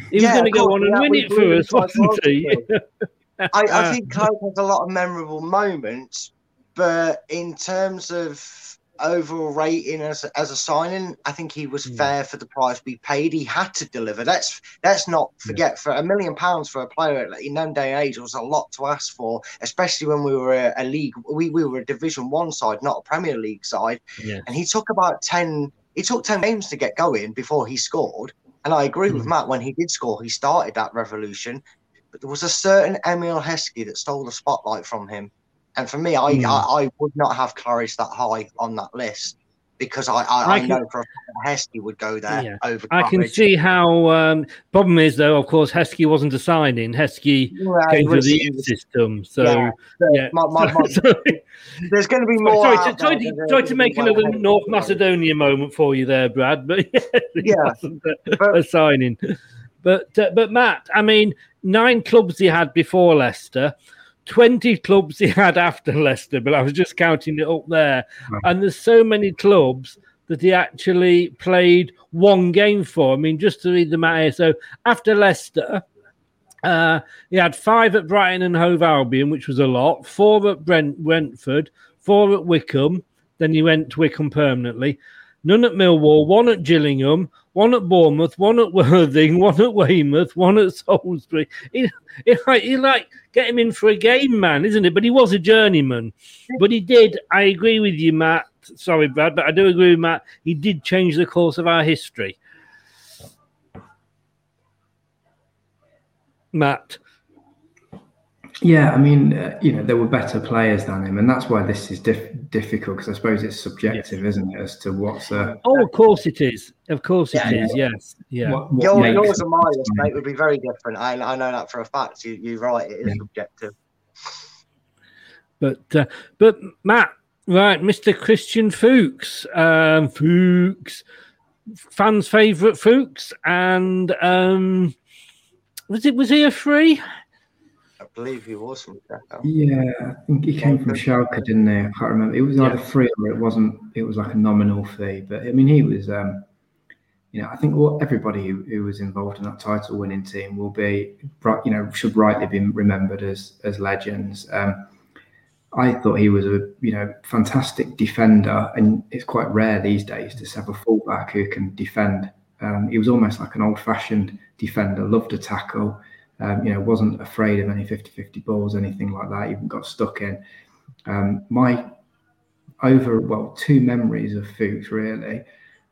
He was Yeah, going to go on and yeah, win it for us, wasn't he? I, I think Cloud has a lot of memorable moments, but in terms of overall rating as as a signing, I think he was hmm. fair for the price we paid. He had to deliver. Let's let's not forget for a million pounds for a player at in them day and age was a lot to ask for, especially when we were a, a league. We, we were a Division One side, not a Premier League side. Yeah. And he took about ten. It took ten games to get going before he scored. And I agree with hmm. Matt. When he did score, he started that revolution. But there was a certain Emile Heskey that stole the spotlight from him. And for me, I Hmm. I, I would not have Claridge that high on that list because I I, I I, can- know for a fact Heskey would go there Yeah. over. I can see how. Um, problem is, though, of course, Heskey wasn't a signing. Heskey Yeah, came through the youth system. So, Yeah, yeah. my- my- my- There's going to be more. sorry, to, sorry, to, are gonna make another North. Macedonia moment for you there, Brad. But yeah, Yeah. a, a signing. But uh, but Matt, I mean, nine clubs he had before Leicester, twenty clubs he had after Leicester. But I was just counting it up there, and there's so many clubs that he actually played one game for. I mean, just to read them out here. So after Leicester. Uh, he had five at Brighton and Hove Albion, which was a lot. Four at Brent Brentford, four at Wycombe. Then he went to Wycombe permanently. None at Millwall, one at Gillingham, one at Bournemouth, one at Worthing, one at Weymouth, one at Salisbury. He, he, like, he like get him in for a game, man, isn't it? But he was a journeyman. But he did. I agree with you, Matt. Sorry, Brad, but I do agree with Matt. He did change the course of our history. Matt. Yeah, I mean, uh, you know, there were better players than him, and that's why this is diff- difficult because I suppose it's subjective, isn't it, as to what's a Oh, of course it is. Of course it Yeah, is. Yes. Yeah. what, what Your, makes yours and my good list, mate, would be very different. I, I know that for a fact. You, you're right. It is subjective. But uh, but Matt, right, Mr. Christian Fuchs, um, Fuchs, fans' favourite Fuchs, and um, was it was he a free? I believe he was from Krakow. Yeah, I think he came from Schalke, didn't he? I can't remember. It was either Yeah. free or it wasn't. It was like a nominal fee. But I mean, he was. Um, you know, I think what everybody who, who was involved in that title-winning team will be, right- you know, should rightly be remembered as as legends. Um, I thought he was a you know fantastic defender, and it's quite rare these days to have a fullback who can defend. Um, he was almost like an old-fashioned defender, loved to tackle. Um, you know, wasn't afraid of any 50-50 balls, anything like that. Even got stuck in. Um, my over well two memories of Fuchs really.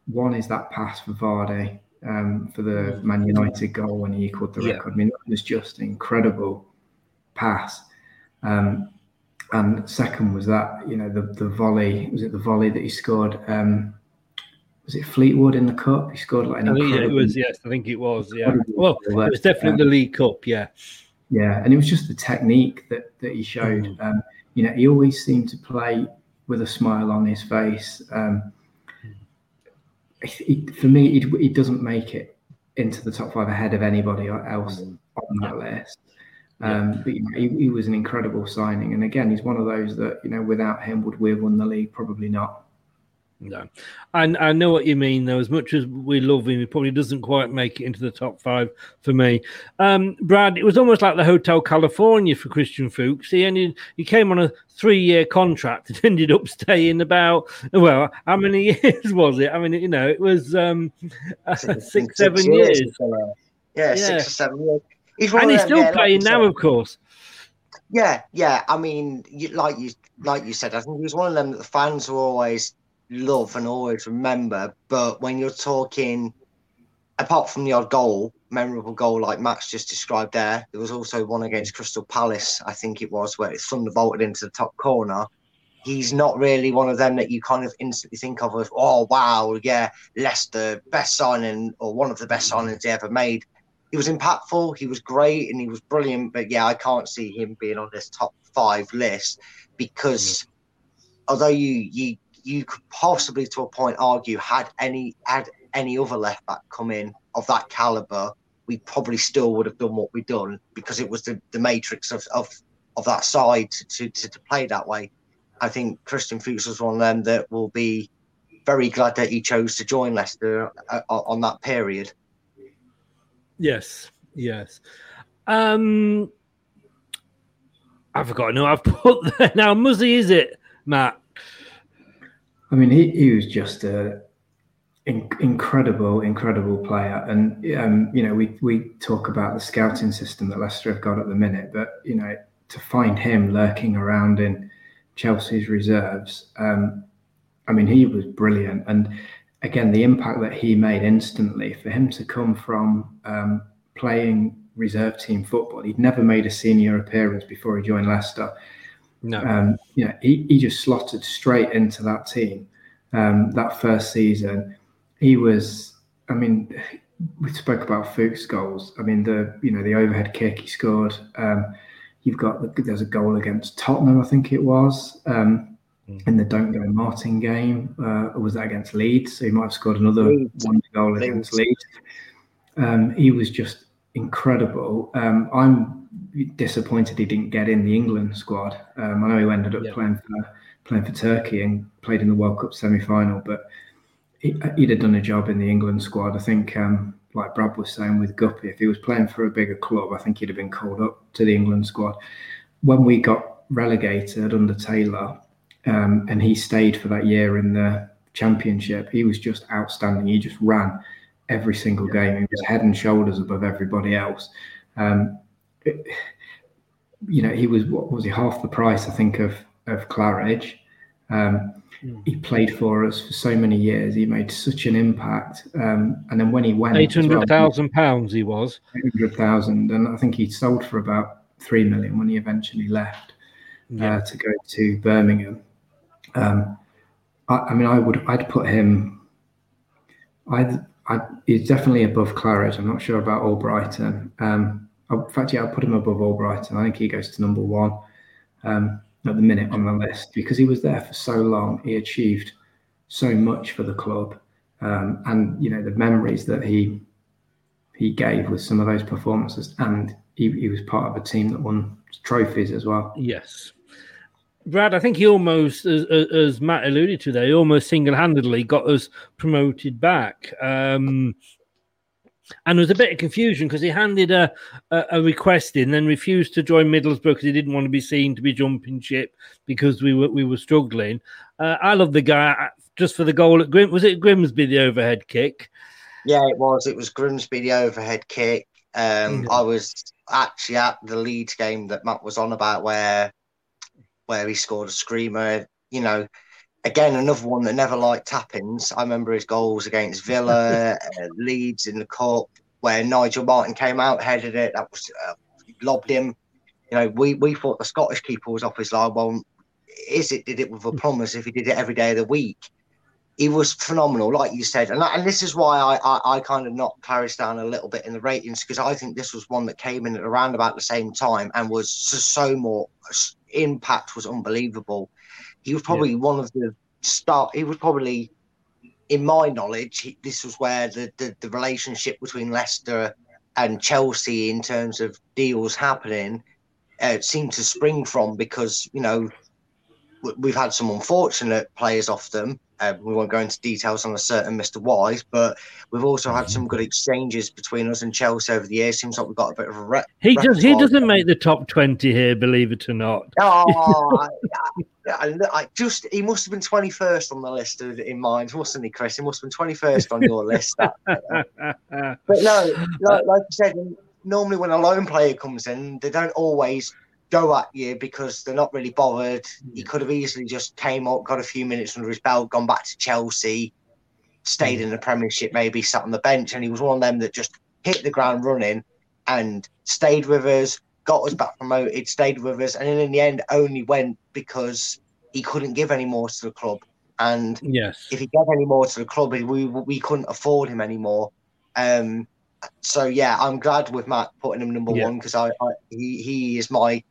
One is that pass for Vardy um, for the Man United goal when he equaled the Yeah. record. I mean, that was just an incredible pass. Um, and second was that you know the the volley was it the volley that he scored? Um, was it Fleetwood in the cup? He scored like an I think it was yes, I think it was yeah. Well, it was definitely the League Cup, yeah. yeah, and it was just the technique that that he showed. Mm. Um, you know, he always seemed to play with a smile on his face. Um, he, for me, he, he doesn't make it into the top five ahead of anybody else Mm. on that list. Um, But you know, he, he was an incredible signing, and again, he's one of those that you know, without him, would we have won the league? Probably not. No, and I know what you mean. Though, as much as we love him, he probably doesn't quite make it into the top five for me. Um, Brad, it was almost like the Hotel California for Christian Fuchs. He ended, he came on a three-year contract and ended up staying about well, how many years was it? I mean, you know, it was um, six, Six seven years, years. uh, Yeah, six or seven years. He's and he's them, still yeah, playing you now, said. of course. Yeah, yeah. I mean, you, like you like you said, I think he was one of them that the fans were always love and always remember. But when you're talking, apart from the odd goal, memorable goal like Max just described there, there was also one against Crystal Palace, I think it was, where it thunderbolted into the top corner. He's not really one of them that you kind of instantly think of as, oh wow, yeah, Leicester best signing or one of the best signings they ever made he was impactful, he was great, and he was brilliant. But yeah, I can't see him being on this top five list because mm. although you you you could possibly to a point argue had any had any other left back come in of that caliber, we probably still would have done what we've done because it was the, the matrix of, of of that side to, to to play that way. I think Christian Fuchs was one of them that will be very glad that he chose to join Leicester uh, on that period. Yes, yes. Um, I forgot. No, I've put there now. Muzzy, is it, Matt? I mean, he, he was just a in, incredible, incredible player. And um, you know, we we talk about the scouting system that Leicester have got at the minute, but you know, to find him lurking around in Chelsea's reserves, um, I mean, he was brilliant. And again, the impact that he made instantly for him to come from um, playing reserve team football, he'd never made a senior appearance before he joined Leicester. No. Um, you know, he, he just slotted straight into that team. Um, that first season, he was. I mean, we spoke about Fuchs goals. I mean, the you know the overhead kick he scored. Um, you've got there's a goal against Tottenham, I think it was, um, in the Don't Go Martin game. Uh, was that against Leeds? So he might have scored another Leeds. one goal against Leeds. Um, he was just incredible. Um, I'm disappointed he didn't get in the England squad. Um, I know he ended up playing for playing for Turkey and played in the World Cup semi final, but he, he'd have done a job in the England squad. I think, um, like Brad was saying with Guppy, if he was playing for a bigger club, I think he'd have been called up to the England squad. When we got relegated under Taylor, um, and he stayed for that year in the Championship, he was just outstanding. He just ran every single game. He was head and shoulders above everybody else. Um, it- you know, he was what was he half the price, I think, of of Claridge. Um, He played for us for so many years. He made such an impact. Um, and then when he went, Eight hundred thousand pounds. He was. Eight hundred thousand, and I think he sold for about three million when he eventually left Yeah. uh, to go to Birmingham. Um, I, I mean, I would, I'd put him. I'd, I'd, he's definitely above Claridge. I'm not sure about Albrighton. Um, in fact, yeah, I'll put him above Albrighton. I think he goes to number one um, at the minute on the list because he was there for so long. He achieved so much for the club, um, and you know the memories that he he gave with some of those performances, and he, he was part of a team that won trophies as well. Yes. Brad, I think he almost, as, as Matt alluded to there, he almost single handedly got us promoted back. Um, and there was a bit of confusion because he handed a, a, a request in, then refused to join Middlesbrough because he didn't want to be seen to be jumping ship because we were we were struggling. Uh, I love the guy uh, just for the goal at Grim. Was it Grimsby the overhead kick? Yeah, it was. It was Grimsby the overhead kick. Um, I was actually at the Leeds game that Matt was on about, where where he scored a screamer. You know, again, another one that never liked tappings. I remember his goals against Villa, uh, Leeds in the cup, where Nigel Martyn came out, headed it. That was uh, lobbed him. You know, we we thought the Scottish keeper was off his line. Well, is it did it with a promise if he did it every day of the week? He was phenomenal, like you said, and and this is why I I, I kind of knocked Claridge down a little bit in the ratings because I think this was one that came in at around about the same time and was so, so more impact was unbelievable. He was probably yeah. one of the start. He was probably, in my knowledge, he, this was where the, the the relationship between Leicester and Chelsea in terms of deals happening uh, seemed to spring from because you know we've had some unfortunate players off them. Uh, we won't go into details on a certain Mr. Wise, but we've also had some good exchanges between us and Chelsea over the years. Seems like we've got a bit of a rep. He does. He doesn't make the top twenty here, believe it or not. Oh, I, I, I, just he must have been twenty first on the list in mine, mustn't he, Chris? He must have been twenty first on your list. That, but no, like, like I said, normally when a lone player comes in, they don't always go at you because they're not really bothered. He could have easily just came up, got a few minutes under his belt, gone back to Chelsea, stayed in the Premiership, maybe sat on the bench, and he was one of them that just hit the ground running and stayed with us, got us back promoted, stayed with us, and then in the end only went because he couldn't give any more to the club. And yes, if he gave any more to the club, we we couldn't afford him anymore. Um, so yeah, I'm glad with Matt putting him number yeah. one because I, I, he he is my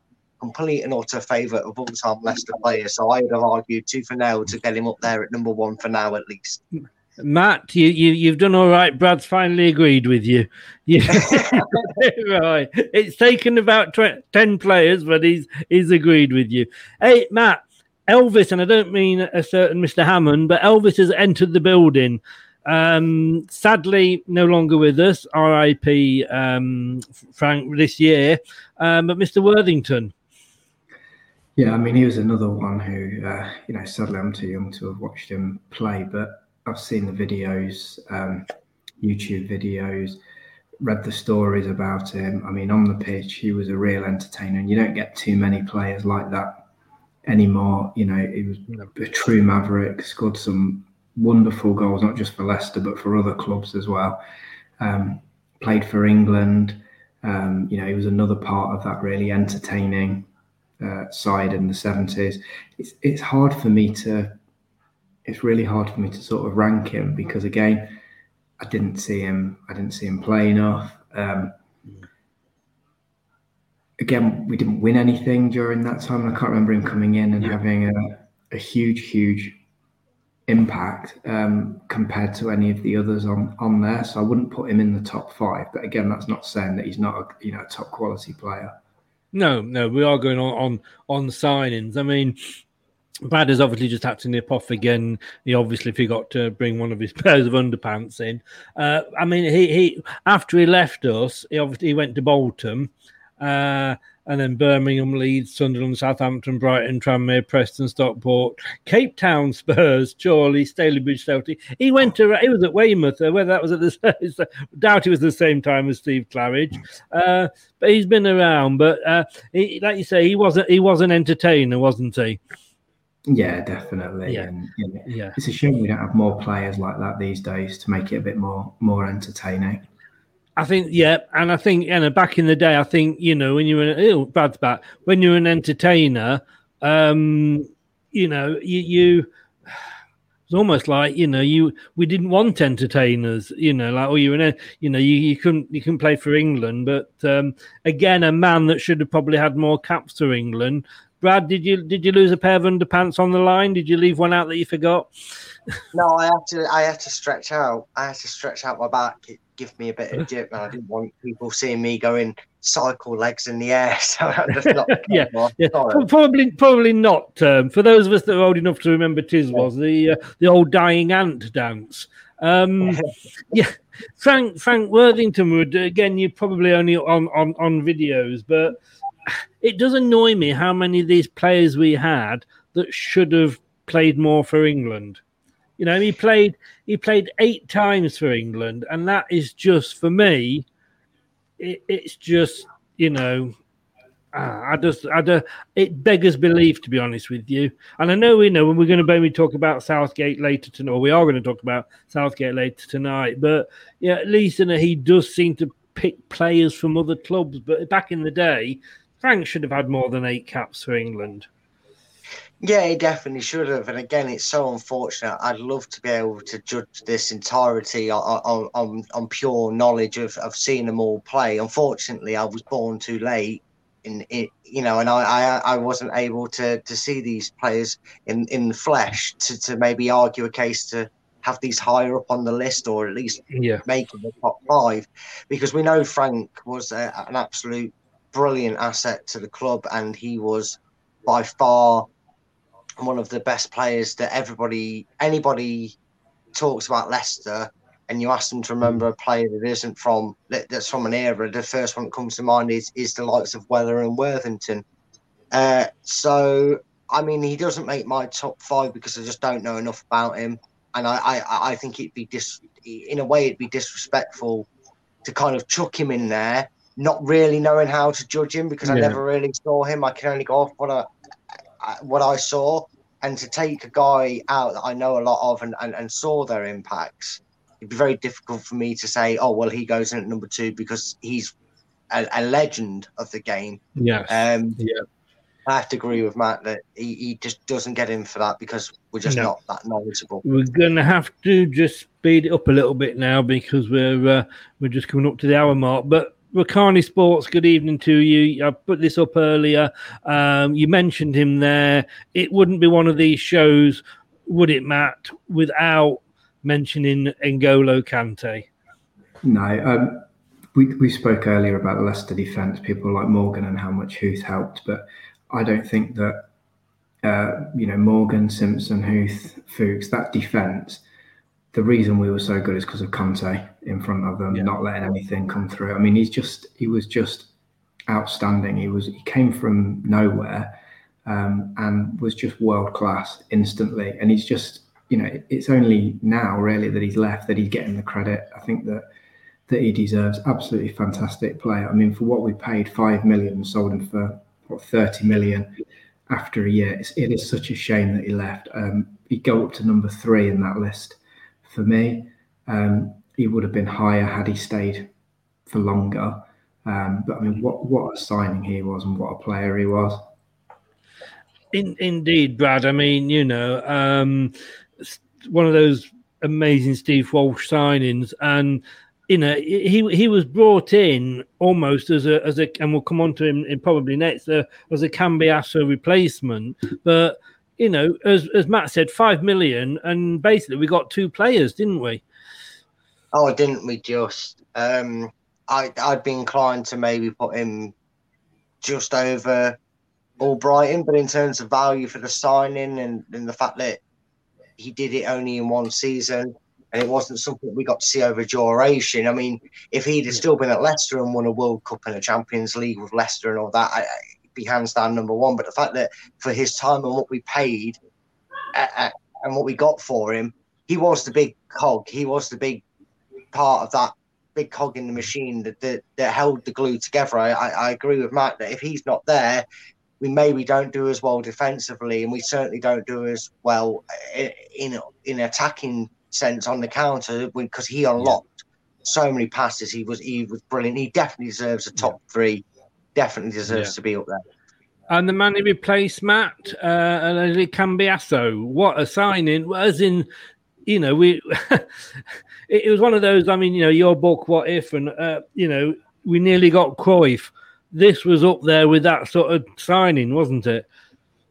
complete and utter favourite of all time Leicester players. So I would have argued two for now to get him up there at number one for now at least. Matt, you, you you've done all right. Brad's finally agreed with you. Yeah, right. It's taken about tw- ten players, but he's he's agreed with you. Hey, Matt, Elvis, and I don't mean a certain Mr. Hammond, but Elvis has entered the building. Um, sadly, no longer with us. R.I.P. Um, Frank this year. Um, but Mr. Worthington, yeah, I mean, he was another one who, uh, you know, sadly I'm too young to have watched him play, but I've seen the videos, um, YouTube videos, read the stories about him. I mean, on the pitch, he was a real entertainer, and you don't get too many players like that anymore. You know, he was a true maverick, scored some wonderful goals, not just for Leicester, but for other clubs as well. Um, played for England. Um, you know, he was another part of that really entertaining uh, side in the 70s. It's, it's hard for me to, it's really hard for me to sort of rank him because again, I didn't see him, I didn't see him play enough. Um, again, we didn't win anything during that time. I can't remember him coming in and yeah. having a, a, huge, huge impact um, compared to any of the others on on there. So I wouldn't put him in the top five. But again, that's not saying that he's not a you know a top quality player. No, no, we are going on on, on signings. I mean, Brad has obviously just had to nip off again. He obviously forgot to bring one of his pairs of underpants in. Uh, I mean, he he after he left us, he obviously he went to Bolton. Uh, and then Birmingham, Leeds, Sunderland, Southampton, Brighton, Tranmere, Preston, Stockport, Cape Town, Spurs, Chorley, Stalybridge, Celtic. He went to he was at Weymouth, uh, whether that was at the doubt it was the same time as Steve Claridge, uh, but he's been around. But uh, he, like you say, he wasn't he was an entertainer, wasn't he? Yeah, definitely. Yeah. And, you know, yeah. It's a shame we don't have more players like that these days to make it a bit more more entertaining. I think, yeah, and I think, you know, back in the day, I think, you know, when you were, oh, Brad's back, when you're an entertainer, um, you know, you, you, it's almost like, you know, you, we didn't want entertainers, you know, like, oh, you were, you know, you, you couldn't, you couldn't play for England, but um, again, a man that should have probably had more caps for England. Brad, did you, did you lose a pair of underpants on the line? Did you leave one out that you forgot? no, I had to, I had to stretch out, I had to stretch out my back give me a bit of jip, and I didn't want people seeing me going cycle legs in the air. So I just not. yeah, yeah. probably probably not. Um, for those of us that are old enough to remember, tis was the uh, the old dying ant dance. Um, yeah, Frank Frank Worthington would again. You're probably only on on on videos, but it does annoy me how many of these players we had that should have played more for England. You know, he played he played eight times for England, and that is just for me. It, it's just you know, Ah, I just, I just, it beggars belief, to be honest with you. And I know we know when we're going to maybe talk about Southgate later tonight, or we are going to talk about Southgate later tonight. But yeah, at least you know, he does seem to pick players from other clubs. But back in the day, Frank should have had more than eight caps for England. Yeah, he definitely should have. And again, it's so unfortunate. I'd love to be able to judge this entirety on on, on pure knowledge of, of seeing them all play. Unfortunately, I was born too late. In, in you know, and I, I I wasn't able to to see these players in in the flesh to, to maybe argue a case to have these higher up on the list or at least yeah. making the top five because we know Frank was a, an absolute brilliant asset to the club and he was by far one of the best players that everybody, anybody talks about Leicester, and you ask them to remember a player that isn't from that's from an era. The first one that comes to mind is is the likes of Weller and Worthington. Uh, so I mean, he doesn't make my top five because I just don't know enough about him, and I I, I think it'd be dis in a way it'd be disrespectful to kind of chuck him in there, not really knowing how to judge him because yeah. I never really saw him. I can only go off what I what I saw, and to take a guy out that I know a lot of and, and, and saw their impacts, it'd be very difficult for me to say, oh well, he goes in at number two because he's a, a legend of the game. Yeah. Um, yeah. I have to agree with Matt that he, he just doesn't get in for that because we're just no. not that knowledgeable. We're gonna have to just speed it up a little bit now because we're uh, we're just coming up to the hour mark. But Rakani Sports, good evening to you. I put this up earlier. Um, you mentioned him there. It wouldn't be one of these shows, would it, Matt, without mentioning N'Golo Kante? No. Um, we, we spoke earlier about the Leicester defence, people like Morgan and how much Huth helped, but I don't think that, uh, you know, Morgan, Simpson, Huth, Fuchs, that defence – the reason we were so good is because of Kante in front of them, yeah. not letting anything come through. I mean, he's just he was just outstanding. He was he came from nowhere um, and was just world class instantly. And he's just you know it's only now really that he's left that he's getting the credit. I think that that he deserves. Absolutely fantastic player. I mean, for what we paid five million, sold him for what thirty million after a year. It's, it is such a shame that he left. Um, he'd go up to number three in that list for me. Um, he would have been higher had he stayed for longer. Um, but I mean, what what a signing he was, and what a player he was. In, indeed, Brad. I mean, you know, um, one of those amazing Steve Walsh signings, and you know, he he was brought in almost as a as a, and we'll come on to him in probably next uh, as a Cambiasso replacement, but you know, as as Matt said, five million, and basically we got two players, didn't we? Oh, didn't we just? Um, I I'd be inclined to maybe put him just over Albrighton, but in terms of value for the signing and, and the fact that he did it only in one season and it wasn't something we got to see over duration. I mean, if he'd have still been at Leicester and won a World Cup and a Champions League with Leicester and all that, I, be hands down number one. But the fact that for his time and what we paid uh, uh, and what we got for him, he was the big cog. He was the big part of that big cog in the machine that that, that held the glue together. I, I, I agree with Matt that if he's not there, we maybe don't do as well defensively, and we certainly don't do as well in in, in attacking sense on the counter because he unlocked yeah. so many passes. He was he was brilliant. He definitely deserves a top yeah. three definitely deserves yeah. to be up there. And the man he replaced Matt, uh, Cambiasso, what a signing! As in, you know, we it, was one of those. I mean, you know, your book, What If, and uh, you know, we nearly got Cruyff. This was up there with that sort of signing, wasn't it?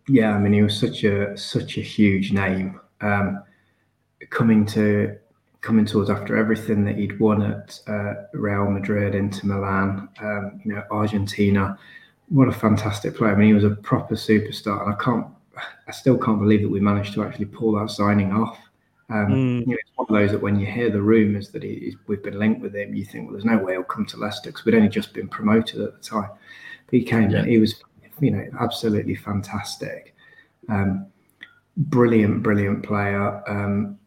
Yeah, I mean, he was such a such a huge name. Um, coming to coming towards after everything that he'd won at uh, Real Madrid, Inter Milan, um, you know, Argentina. What a fantastic player! I mean, he was a proper superstar, and I can't, I still can't believe that we managed to actually pull that signing off. Um, mm. you know, it's one of those that when you hear the rumours that he, we've been linked with him, you think, well, there's no way he'll come to Leicester because we'd only just been promoted at the time. But he came, yeah. he was, you know, absolutely fantastic. Um, brilliant, brilliant player. Um,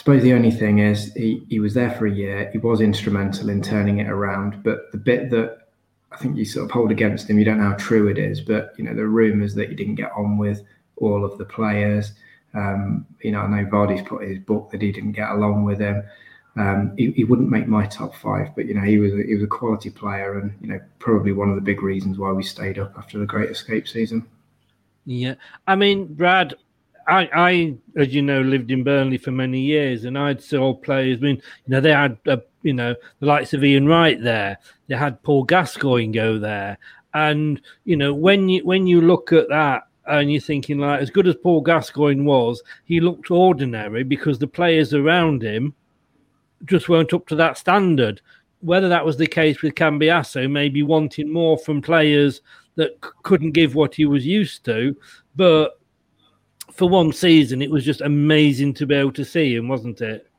suppose the only thing is he, he was there for a year. He was instrumental in turning it around. But the bit that I think you sort of hold against him. You don't know how true it is, but you know the rumours that he didn't get on with all of the players. Um, you know, I know Vardy's put his book that he didn't get along with him. Um, he, he, wouldn't make my top five, but you know he was he was a quality player, and you know probably one of the big reasons why we stayed up after the Great Escape season. Yeah, I mean, Brad, I, I, as you know, lived in Burnley for many years, and I'd saw players. I mean, you know, they had, uh, you know, the likes of Ian Wright there. They had Paul Gascoigne go there, and you know, when you when you look at that, and you're thinking like, as good as Paul Gascoigne was, he looked ordinary because the players around him just weren't up to that standard. Whether that was the case with Cambiasso, maybe wanting more from players that c- couldn't give what he was used to, but for one season, it was just amazing to be able to see him, wasn't it?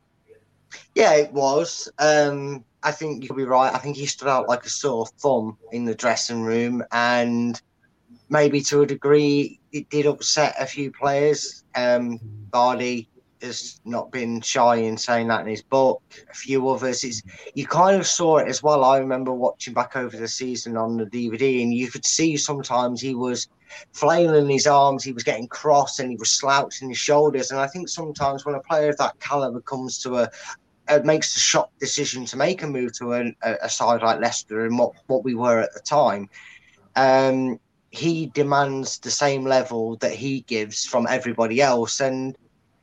Yeah, it was. Um, I think you'll be right. I think he stood out like a sore thumb in the dressing room, and maybe to a degree, it did upset a few players. Um, Vardy has not been shy in saying that in his book. A few others, it's you kind of saw it as well. I remember watching back over the season on the DVD, and you could see sometimes he was flailing his arms, he was getting cross, and he was slouching his shoulders. And I think sometimes when a player of that caliber comes to a it makes the shock decision to make a move to a, a side like Leicester and what, what we were at the time. Um, he demands the same level that he gives from everybody else. And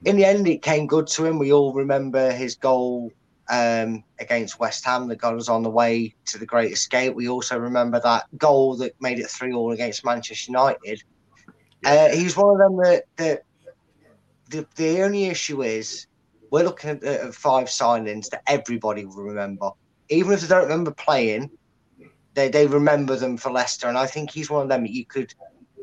in the end, it came good to him. We all remember his goal um, against West Ham that got us on the way to the Great Escape. We also remember that goal that made it 3 all against Manchester United. Uh, he's one of them that, that the, the only issue is we're looking at, at five signings that everybody will remember. Even if they don't remember playing, they, they remember them for Leicester. And I think he's one of them that you could,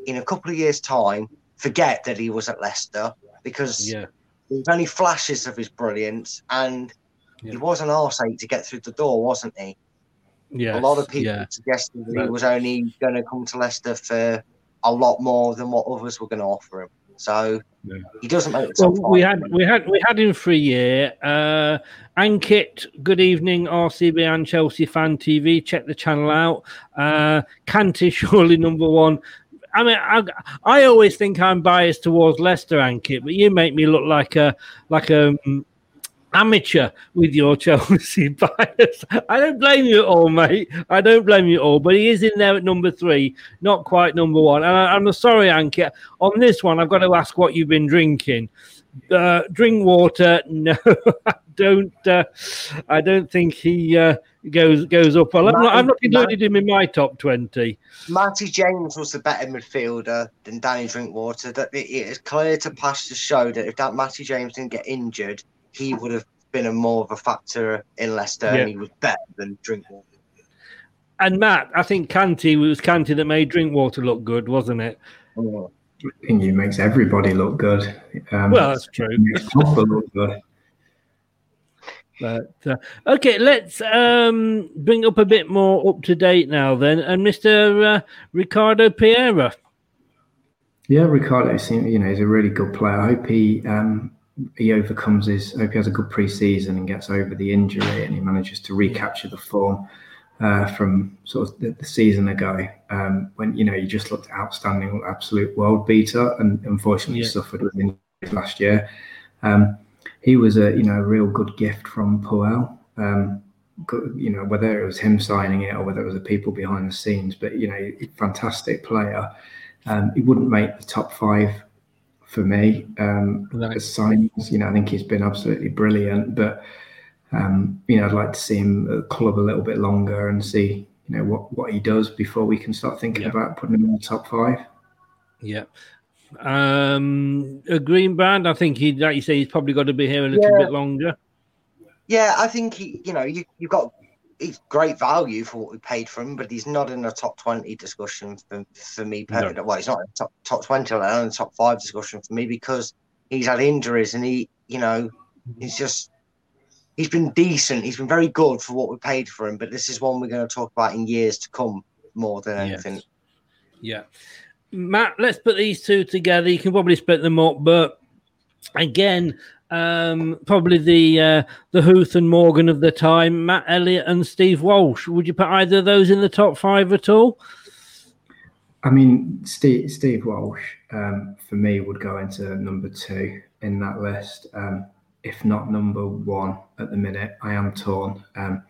in a couple of years' time, forget that he was at Leicester because yeah. there's only flashes of his brilliance and yeah. he was an arse to get through the door, wasn't he? Yeah. A lot of people yeah. suggested that he was only going to come to Leicester for a lot more than what others were going to offer him. So yeah. he doesn't make well, we had we had we had him for a year. Uh, Ankit, good evening, RCB and Chelsea fan TV. Check the channel out. Uh, surely number one. I mean, I, I always think I'm biased towards Leicester, Ankit, but you make me look like a like a um, amateur with your Chelsea bias. I don't blame you at all, mate. I don't blame you at all. But he is in there at number three, not quite number one. And I, am sorry, Ankit. On this one, I've got to ask what you've been drinking. Uh, Drinkwater? No, I don't. Uh, I don't think he uh, goes goes up. I'm not, I'm not included him in my top twenty. Matty James was the better midfielder than Danny Drinkwater. That it is clear to past to show that if that Matty James didn't get injured, he would have been a more of a factor in Leicester, yeah. and he was better than Drinkwater. And Matt, I think Kante was Kante that made Drinkwater look good, wasn't it? Oh. I think he makes everybody look good. Um, well, that's true. But uh, okay, let's um, bring up a bit more up to date now, then. And Mister uh, Ricardo Pereira. Yeah, Ricardo seems you know he's a really good player. I hope he um, he overcomes his. I hope he has a good pre-season and gets over the injury and he manages to recapture the form uh, from sort of the, the season ago um, when you know he just looked outstanding, absolute world beater, and unfortunately yeah. suffered with injuries last year. Um, he was a you know a real good gift from Puel. Um, you know whether it was him signing it or whether it was the people behind the scenes, but you know fantastic player. Um, he wouldn't make the top five for me. Um, right. Signs, you know, I think he's been absolutely brilliant, but um, you know, I'd like to see him at the club a little bit longer and see, you know, what what he does before we can start thinking yeah. about putting him in the top five. Yeah. Um, a green band, I think he, like you say, he's probably got to be here a little yeah. bit longer. Yeah, I think he, you know, you you've got he's great value for what we paid for him, but he's not in a top twenty discussion for, for me. No. Well, he's not in top top twenty, alone top five discussion for me because he's had injuries and he, you know, he's just he's been decent. He's been very good for what we paid for him. But this is one we're going to talk about in years to come more than anything. Yes. Yeah, Matt, let's put these two together. You can probably split them up, but again, um, probably the uh, the Huth and Morgan of the time, Matt Elliott and Steve Walsh. Would you put either of those in the top five at all? I mean, Steve, Steve Walsh um, for me would go into number two in that list, um, if not number one at the minute. I am torn. Um,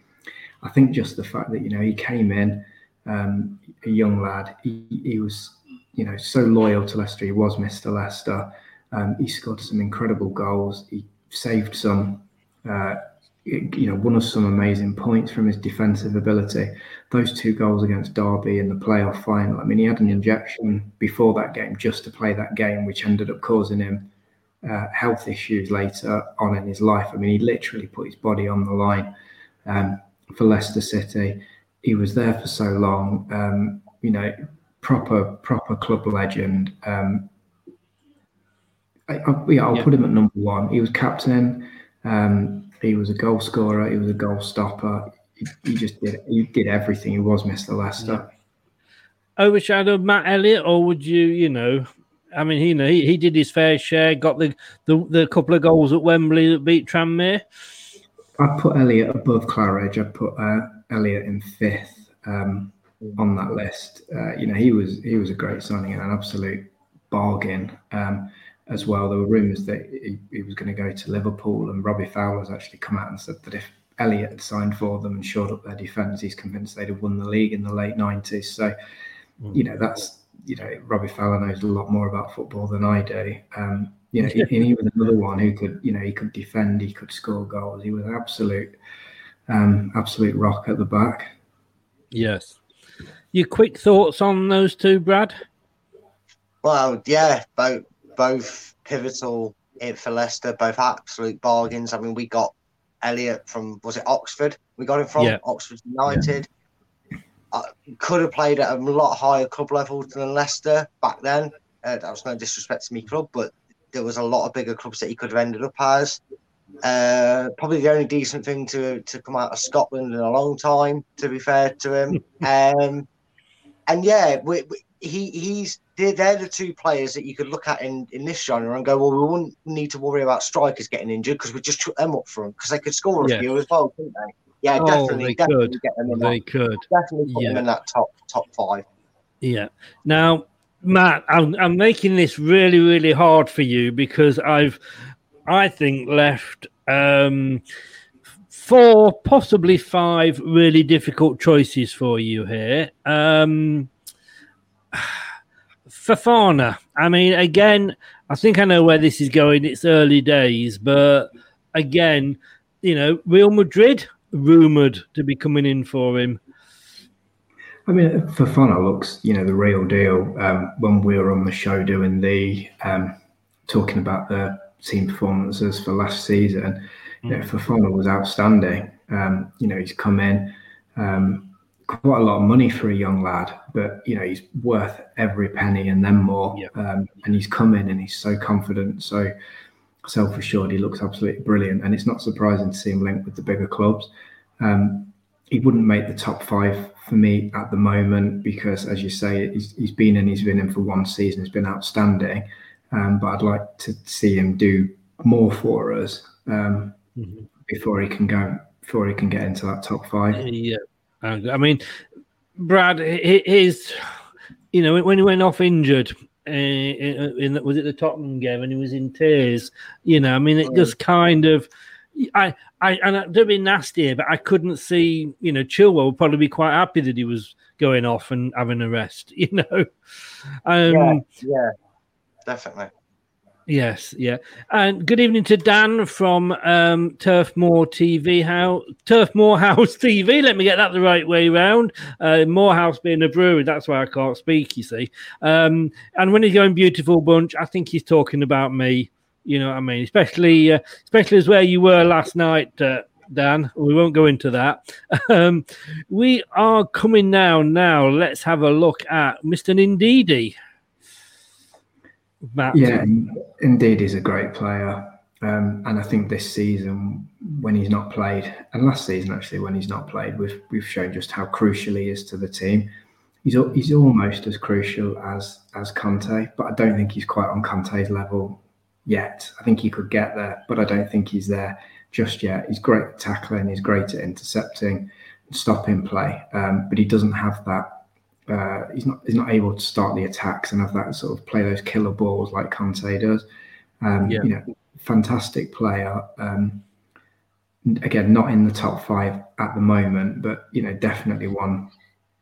I think just the fact that you know he came in um, a young lad, he, he was you know so loyal to Leicester. He was Mr. Leicester. Um, he scored some incredible goals. He saved some, uh, you know, won us some amazing points from his defensive ability. Those two goals against Derby in the playoff final. I mean, he had an injection before that game just to play that game, which ended up causing him uh, health issues later on in his life. I mean, he literally put his body on the line um, for Leicester City. He was there for so long. Um, you know, proper proper club legend. Um, I, I, yeah, I'll yeah. put him at number one. He was captain. Um, he was a goal scorer. He was a goal stopper. He, he just did he did everything. He was Mr. Leicester. Yeah. Overshadowed Matt Elliott, or would you, you know, I mean, he, you know, he, he did his fair share, got the, the, the couple of goals at Wembley that beat Tranmere. I put Elliott above Claridge. I put uh, Elliott in fifth um, on that list. Uh, you know, he was he was a great signing and an absolute bargain. Um, as well. There were rumours that he, he was going to go to Liverpool, and Robbie Fowler's actually come out and said that if Elliott had signed for them and shored up their defence, he's convinced they'd have won the league in the late nineties. So, mm. you know, that's you know, Robbie Fowler knows a lot more about football than I do. Um, you know, and he was another one who could, you know, he could defend, he could score goals. He was absolute, um, absolute rock at the back. Yes. Your quick thoughts on those two, Brad? Well, yeah, both both pivotal for Leicester, both absolute bargains. I mean, we got Elliott from was it Oxford? We got him from yeah. Oxford United. Yeah. Uh, could have played at a lot higher club level than Leicester back then. Uh, that was no disrespect to me club, but there was a lot of bigger clubs that he could have ended up as. Uh, probably the only decent thing to to come out of Scotland in a long time. To be fair to him, um, and yeah, we, we, he he's they're, they're the two players that you could look at in, in this genre and go, well, we wouldn't need to worry about strikers getting injured because we just took them up front because they could score a yeah. few as well, couldn't they? Yeah, oh, definitely, they definitely could. get them in they that, could definitely put yeah. them in that top top five. Yeah. Now, Matt, I'm I'm making this really really hard for you because I've I think left um four possibly five really difficult choices for you here. Um Fofana. I mean, again, I think I know where this is going. It's early days, but again, you know, Real Madrid rumored to be coming in for him. I mean, Fofana looks, you know, the real deal. Um, when we were on the show doing the um, talking about the team performances for last season, you know, mm. Fofana was outstanding. Um, you know, he's come in. Um, quite a lot of money for a young lad, but you know he's worth every penny and then more. Yeah. Um, and he's come in and he's so confident, so self assured. He looks absolutely brilliant, and it's not surprising to see him linked with the bigger clubs. Um, he wouldn't make the top five for me at the moment because, as you say, he's, he's been in. He's been in for one season. He's been outstanding, um, but I'd like to see him do more for us um, mm-hmm. before he can go before he can get into that top five. Yeah. I mean, Brad, his, you know, when he went off injured, uh, in, was it the Tottenham game and he was in tears? You know, I mean, it just kind of, I, I, and to be nasty, but I couldn't see, you know, Chilwell would probably be quite happy that he was going off and having a rest. You know, um, yeah, yeah, definitely. Yes, yeah. And good evening to Dan from um, Turf Moor TV House, Turf Moor House TV. Let me get that the right way round. Uh, Moorhouse being a brewery, that's why I can't speak. You see. Um, and when he's going beautiful bunch, I think he's talking about me. You know what I mean? Especially, uh, especially as where you were last night. Uh, Dan. We won't go into that. Um, we are coming now. Now, let's have a look at Mr. Ndidi. Matt. Yeah, indeed, he's a great player. Um, and I think this season, when he's not played, and last season actually, when he's not played, we've we've shown just how crucial he is to the team. He's he's almost as crucial as as Kante, but I don't think he's quite on Kante's level yet. I think he could get there, but I don't think he's there just yet. He's great at tackling, he's great at intercepting, stopping play, um, but he doesn't have that. Uh, he's not he's not able to start the attacks and have that sort of play those killer balls like Kante does. Um, yeah. You know, fantastic player. Um, again, not in the top five at the moment, but you know, definitely one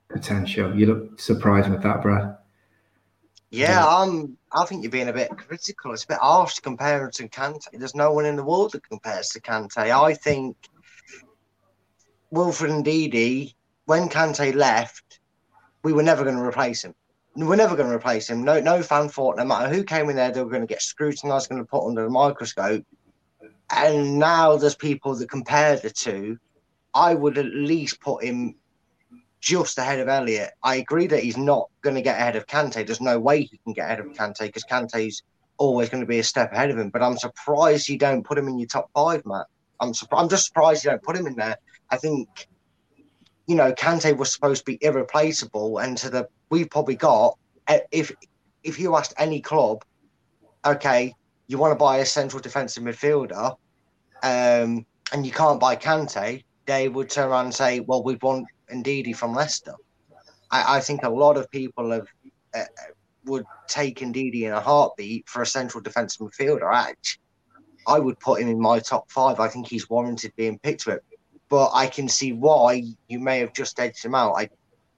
potential. You look surprised with that, Brad. Yeah, I'm. I think you're being a bit critical. It's a bit harsh to compare him to Kante. There's no one in the world that compares to Kante. I think Wilfred Ndidi, when Kante left, we were never going to replace him. We're never going to replace him. No, no fan thought no matter who came in there, they were going to get scrutinised, going to put under the microscope. And now there's people that compare the two. I would at least put him just ahead of Elliott. I agree that he's not going to get ahead of Kante. There's no way he can get ahead of Kante because Kante's always going to be a step ahead of him. But I'm surprised you don't put him in your top five, Matt. I'm surprised. I'm just surprised you don't put him in there. I think, you know, Kante was supposed to be irreplaceable, and to the we've probably got eh, if if you asked any club, okay, you want to buy a central defensive midfielder, um, and you can't buy Kante, they would turn around and say, well, we want Ndidi from Leicester. I, I think a lot of people have uh, would take Ndidi in a heartbeat for a central defensive midfielder. I, I would put him in my top five. I think he's warranted being picked it. But I can see why you may have just edged him out. I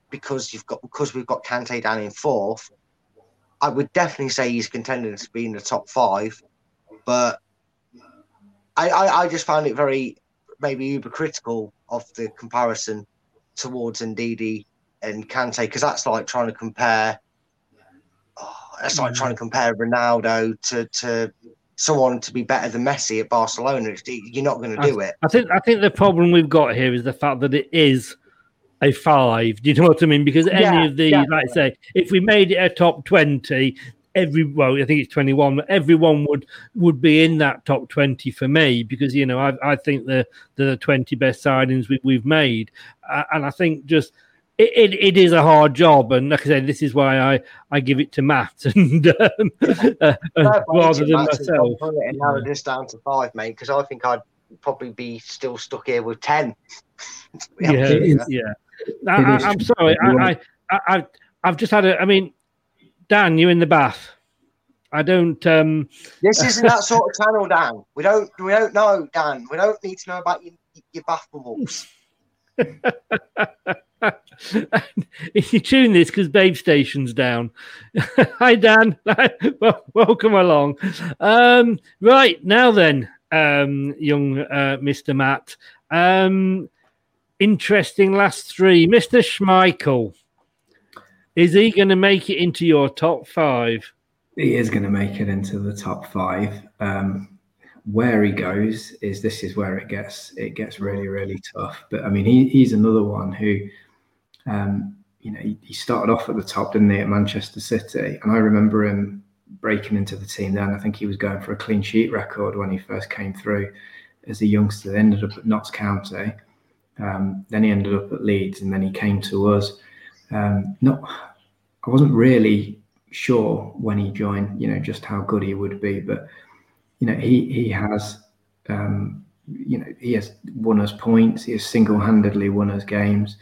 because you've got because we've got Kante down in fourth. I would definitely say he's contending to be in the top five, but I, I, I just found it very maybe uber critical of the comparison towards Ndidi and Kante because that's like trying to compare. Oh, that's like trying to mm. compare Ronaldo to to someone to be better than Messi at Barcelona. You're not going to do I, it. I think I think the problem we've got here is the fact that it is a five. Do you know what I mean? Because any Yeah, of these, yeah. like I say, if we made it a top twenty, every well, I think it's twenty one. Everyone would would be in that top twenty for me because you know I I think the the twenty best signings we, we've made, uh, and I think just. It, it, it is a hard job, and like I said, this is why I, I give it to Matt and um, uh, Fair play rather than Matt myself. gone through it And narrowed this down to five, mate, because I think I'd probably be still stuck here with ten. yeah, yeah. I, I, I'm sorry. I, I, I, I've- I've just had a. I mean, Dan, you in the bath? I don't. um This isn't that sort of channel, Dan. We don't we don't know, Dan. We don't need to know about your, your bath bubbles. you tune this because Babe Station's down. Hi, Dan. well, welcome along. Um, right now, then, um, young uh, Mister Matt. Um, interesting last three, Mister Schmeichel. Is he going to make it into your top five? He is going to make it into the top five. Um, where he goes is this is where it gets it gets really really tough. But I mean, he, he's another one who, um, you know, he, he started off at the top, didn't he, at Manchester City? And I remember him breaking into the team then. I think he was going for a clean sheet record when he first came through as a youngster. They ended up at Notts County. Um, then he ended up at Leeds, and then he came to us. Um, not, I wasn't really sure when he joined, you know, just how good he would be, but you know, he he has, um, you know, he has won us points. He has single-handedly won us games.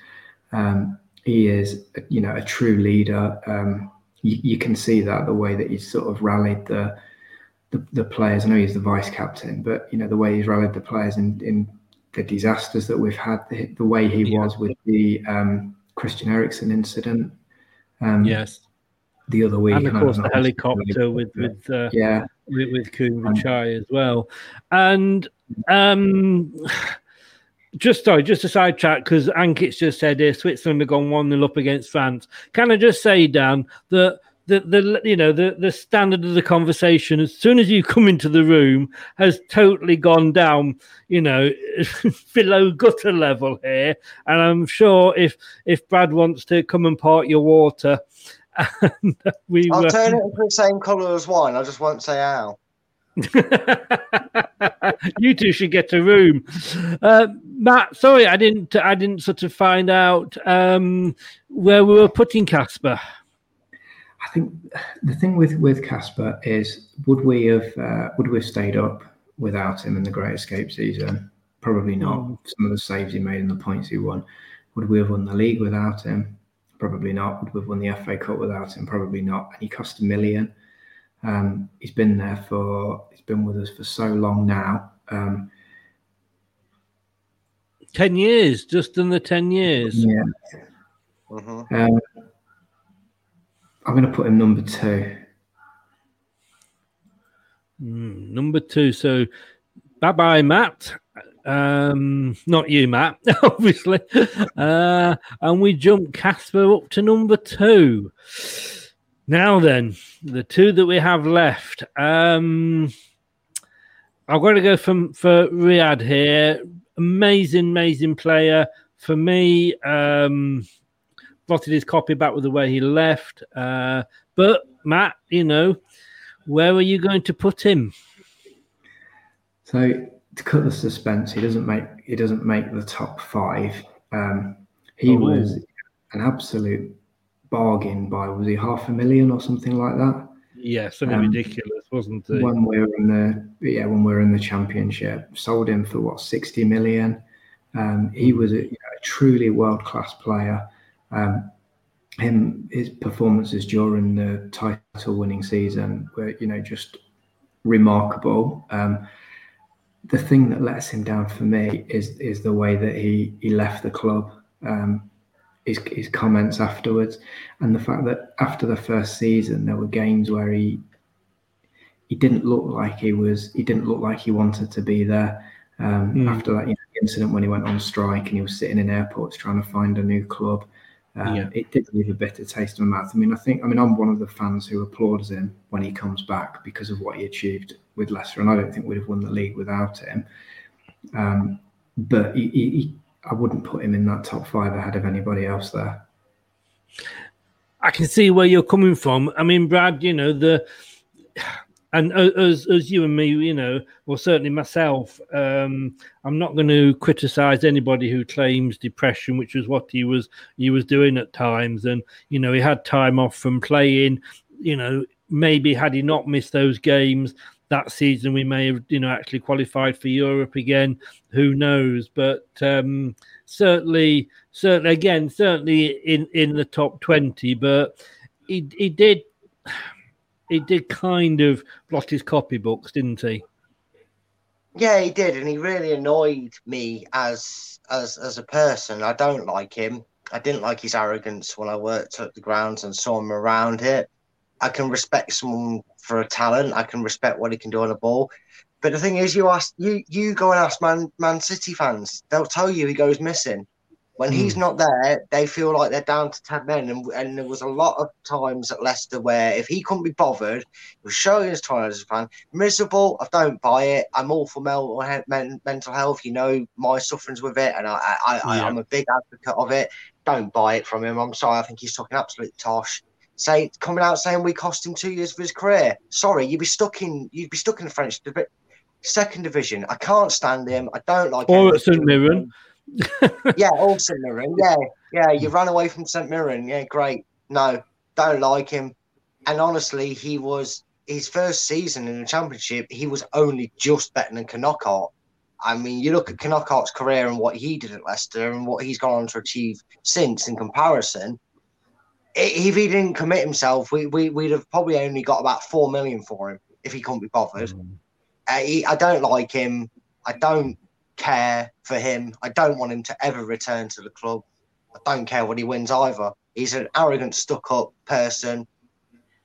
Um, he is, you know, a true leader. Um, you, you can see that the way that he's sort of rallied the, the the players. I know he's the vice captain, but you know the way he's rallied the players in in the disasters that we've had. The, the way he was with the um, Christian Eriksen incident. Um, Yes. The other week, and of course the helicopter with with uh, Yeah. with, with Khun Chai as well, and um, just sorry, just a side chat because Ankit's just said here Switzerland have gone one 0 up against France. Can I just say, Dan, that the the you know the the standard of the conversation as soon as you come into the room has totally gone down you know below gutter level here and i'm sure if if brad wants to come and part your water and we I'll uh, turn it into the same colour as wine. I just won't say how. you two should get a room. Uh, Matt, sorry, I didn't. I didn't sort of find out um, where we were putting Kasper. I think the thing with with Kasper is would we have uh, would we have stayed up without him in the Great Escape season? Probably not. Mm. Some of the saves he made and the points he won. Would we have won the league without him? Probably not. Would we have won the FA Cup without him? Probably not. And he cost a million. Um, he's been there for he's been with us for so long now. Um, ten years, just in the ten years. Yeah. Mm-hmm. Um, I'm going to put him number two. Mm, number two. So, bye bye, Matt. Um, not you, Matt, obviously. Uh, and we jump Kasper up to number two. Now then, the two that we have left. Um, I've got to go from for Riyad here. Amazing, amazing player for me. Um, plotted his copy back with the way he left. Uh, but Matt, you know, where are you going to put him? So to cut the suspense, he doesn't make he doesn't make the top five. Um, he oh. was an absolute bargain by was he half a million or something like that? Yeah, something um, ridiculous, wasn't it? When we were in the yeah when we were in the championship, sold him for what sixty million. Um, he was a, you know, a truly world class player. Um, him his performances during the title winning season were you know just remarkable. Um, the thing that lets him down for me is is the way that he he left the club. Um, his, his comments afterwards, and the fact that after the first season there were games where he he didn't look like he was he didn't look like he wanted to be there. Um, mm. After that you know, incident when he went on strike and he was sitting in airports trying to find a new club, um, yeah. It did leave a bitter taste in my mouth. I mean, I think, I mean, I'm one of the fans who applauds him when he comes back because of what he achieved with Leicester, and I don't think we'd have won the league without him. Um, but he, he, I wouldn't put him in that top five ahead of anybody else there. I can see where you're coming from. I mean, Brad, you know the and as as you and me, you know, well, certainly myself, um, I'm not going to criticize anybody who claims depression, which was what he was he was doing at times, and you know, he had time off from playing. You know, maybe had he not missed those games that season, we may have you know actually qualified for Europe again. Who knows? But um, certainly, certainly again, certainly in in the top twenty. But he he did he did kind of blot his copybooks, didn't he? Yeah, he did, and he really annoyed me as as as a person. I don't like him. I didn't like his arrogance when I worked at the grounds and saw him around it. I can respect someone for a talent. I can respect what he can do on a ball. But the thing is, you ask you you go and ask Man Man City fans. They'll tell you he goes missing. When mm. he's not there, they feel like they're down to 10 men. And, and there was a lot of times at Leicester where if he couldn't be bothered, he was showing his trying as a fan. Miserable, I don't buy it. I'm all for mental, mental health. You know, my sufferings with it, and I, I, I. I'm a big advocate of it. Don't buy it from him. I'm sorry. I think he's talking absolute tosh say coming out saying we cost him two years of his career. Sorry, you'd be stuck in you'd be stuck in the French second division. I can't stand him. I don't like. Or at St Mirren yeah, all St Mirren. Yeah, yeah. You ran away from St Mirren. Yeah, great. No, don't like him. And honestly, he was his first season in the championship. He was only just better than Knockaert. I mean, you look at Knockaert's career and what he did at Leicester and what he's gone on to achieve since in comparison. If he didn't commit himself, we, we, would have probably only got about four million for him if he couldn't be bothered. Mm. Uh, he, I don't like him. I don't care for him. I don't want him to ever return to the club. I don't care what he wins either. He's an arrogant, stuck up person.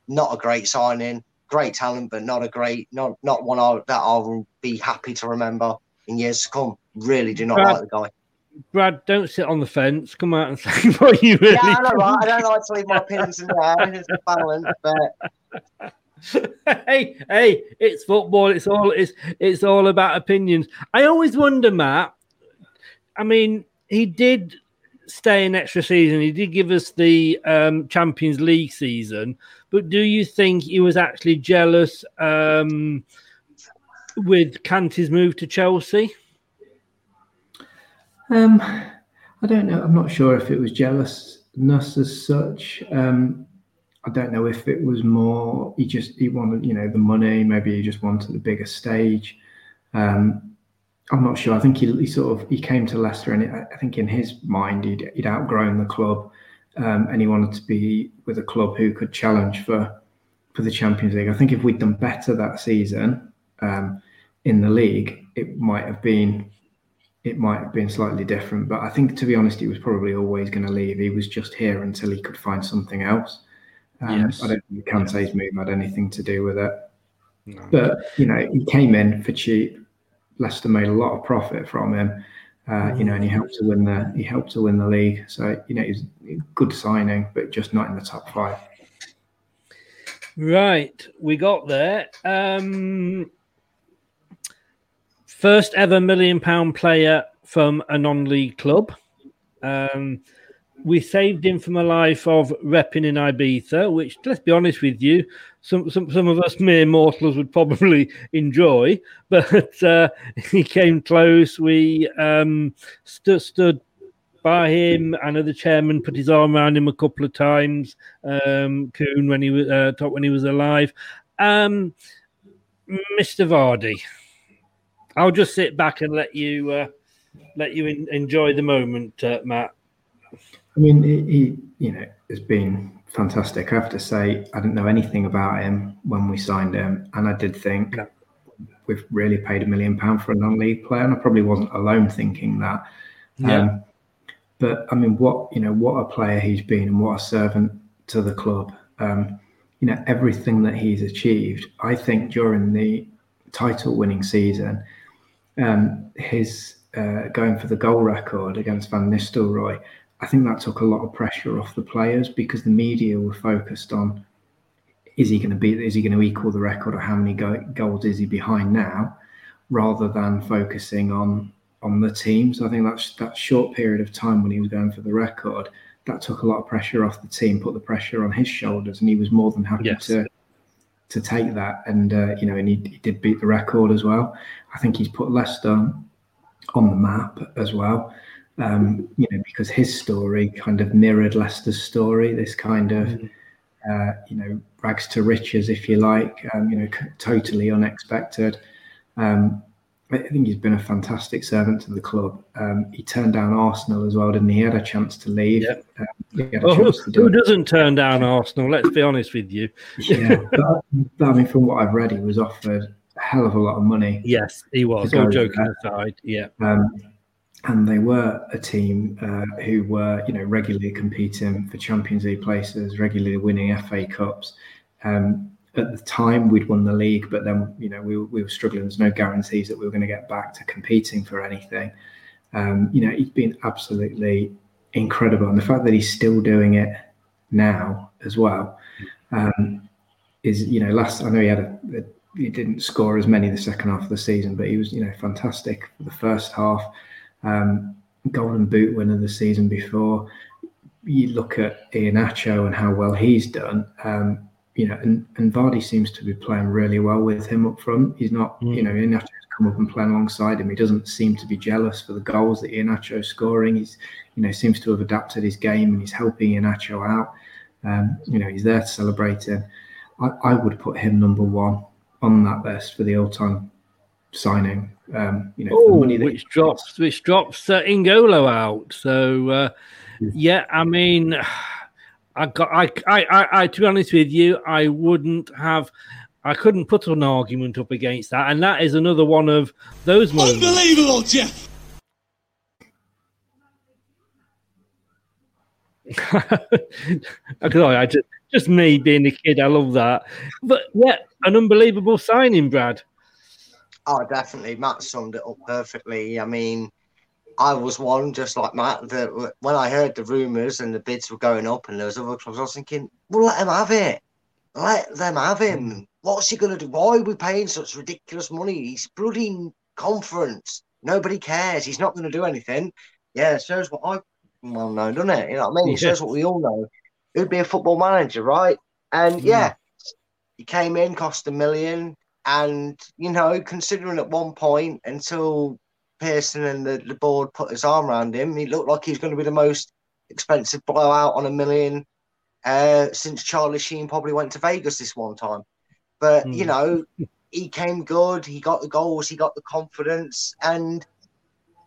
Not a great signing. Great talent, but not a great, not not one I, that I'll be happy to remember in years to come. Really do not Brad, like the guy. Brad, don't sit on the fence. Come out and say what you really. Yeah, I know, right? I don't like to leave my opinions in there. It's balanced, but hey, hey, it's football. It's all it's it's all about opinions. I always wonder, Matt. I mean, he did stay an extra season. He did give us the um, Champions League season, but do you think he was actually jealous um, with Kante's move to Chelsea? Um, I don't know. I'm not sure if it was jealousness as such. Um, I don't know if it was more he just he wanted you know the money, maybe he just wanted the bigger stage. Um, I'm not sure. I think he, he sort of he came to Leicester, and I think in his mind he'd, he'd outgrown the club, um, and he wanted to be with a club who could challenge for for the Champions League. I think if we'd done better that season um, in the league, it might have been it might have been slightly different. But I think, to be honest, he was probably always going to leave. He was just here until he could find something else. Um, yes. I don't think Kante's move had anything to do with it. No. But you know, he came in for cheap. Leicester made a lot of profit from him. Uh, you know, and he helped to win the he helped to win the league. So you know, he's a good signing, but just not in the top five. Right, we got there. Um, first ever million pound player from a non-league club. Um, we saved him from a life of repping in Ibiza, which, let's be honest with you, some some, some of us mere mortals would probably enjoy. But uh, he came close. We um, stood stood by him. I know the chairman put his arm around him a couple of times. Um, Khun when he was uh, when he was alive. Um, Mr. Vardy, I'll just sit back and let you uh, let you in, enjoy the moment, uh, Matt. I mean, he, you know, has been fantastic. I have to say, I didn't know anything about him when we signed him, and I did think no. we've really paid a million pound for a non-league player, and I probably wasn't alone thinking that. Yeah. Um, but I mean, what you know, what a player he's been, and what a servant to the club. Um, you know, everything that he's achieved. I think during the title-winning season, um, his uh, going for the goal record against Van Nistelrooy I think that took a lot of pressure off the players because the media were focused on is he going to beat is he going to equal the record or how many go- goals is he behind now rather than focusing on on the team so i think that's that short period of time when he was going for the record that took a lot of pressure off the team put the pressure on his shoulders and he was more than happy yes. to to take that and uh, you know and he, he did beat the record as well i think he's put leicester on the map as well um, you know, because his story kind of mirrored Leicester's story. This kind of, mm. uh, you know, rags to riches, if you like. Um, you know, c- totally unexpected. Um, I think he's been a fantastic servant to the club. Um, he turned down Arsenal as well, didn't he? He had a chance to leave. Yep. Um, well, who, do who doesn't turn down Arsenal? Let's be honest with you. yeah, but, but, I mean, from what I've read, he was offered a hell of a lot of money. Yes, he was. All joking aside, yeah. Um, and they were a team uh, who were, you know, regularly competing for Champions League places, regularly winning FA Cups. Um, at the time, we'd won the league, but then, you know, we, we were struggling. There's no guarantees that we were going to get back to competing for anything. Um, you know, he's been absolutely incredible, and the fact that he's still doing it now as well um, is, you know, last I know he had a, a he didn't score as many the second half of the season, but he was, you know, fantastic for the first half um, Golden Boot winner the season before. You look at Iheanacho and how well he's done. You know, and, and Vardy seems to be playing really well with him up front. He's not, mm. you know, Iheanacho's come up and playing alongside him. He doesn't seem to be jealous for the goals that Iheanacho's scoring. He's, you know, seems to have adapted his game and he's helping Iheanacho out. Um, you know, he's there to celebrate him. I, I would put him number one on that list for the all-time signing. Um, you know, which drops which drops uh, N'Golo out. So uh, yeah. yeah, I mean, I got I, I I I to be honest with you, I wouldn't have. I couldn't put an argument up against that, and that is another one of those moments. Unbelievable, Jeff. I just, just me being a kid, I love that. But yeah, an unbelievable signing, Brad. Oh, definitely. Matt summed it up perfectly. I mean, I was one just like Matt that when I heard the rumours and the bids were going up and there was other clubs, I was thinking, well, let him have it. Let them have him. Hmm. What's he going to do? Why are we paying such ridiculous money? He's bloody conference. Nobody cares. He's not going to do anything. Yeah, it shows what I well know, doesn't it? You know what I mean? It shows what we all know. It would be a football manager, right? And hmm. yeah, he came in, cost a million, and, you know, considering at one point until Pearson and the, the board put his arm around him, he looked like he's going to be the most expensive blowout on a million uh, since Charlie Sheen probably went to Vegas this one time. But Hmm. you know, he came good. He got the goals. He got the confidence. And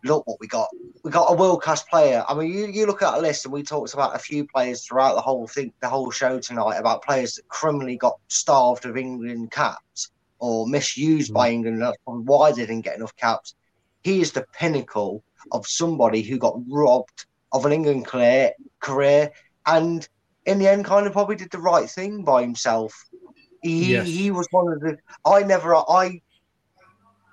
look what we got. We got a world class player. I mean, you, you look at a list, and we talked about a few players throughout the whole thing, the whole show tonight about players that criminally got starved of England caps or misused by England. That's why they didn't get enough caps. He is the pinnacle of somebody who got robbed of an England career, career and in the end, kind of probably did the right thing by himself. He Yes. he was one of the. I never I.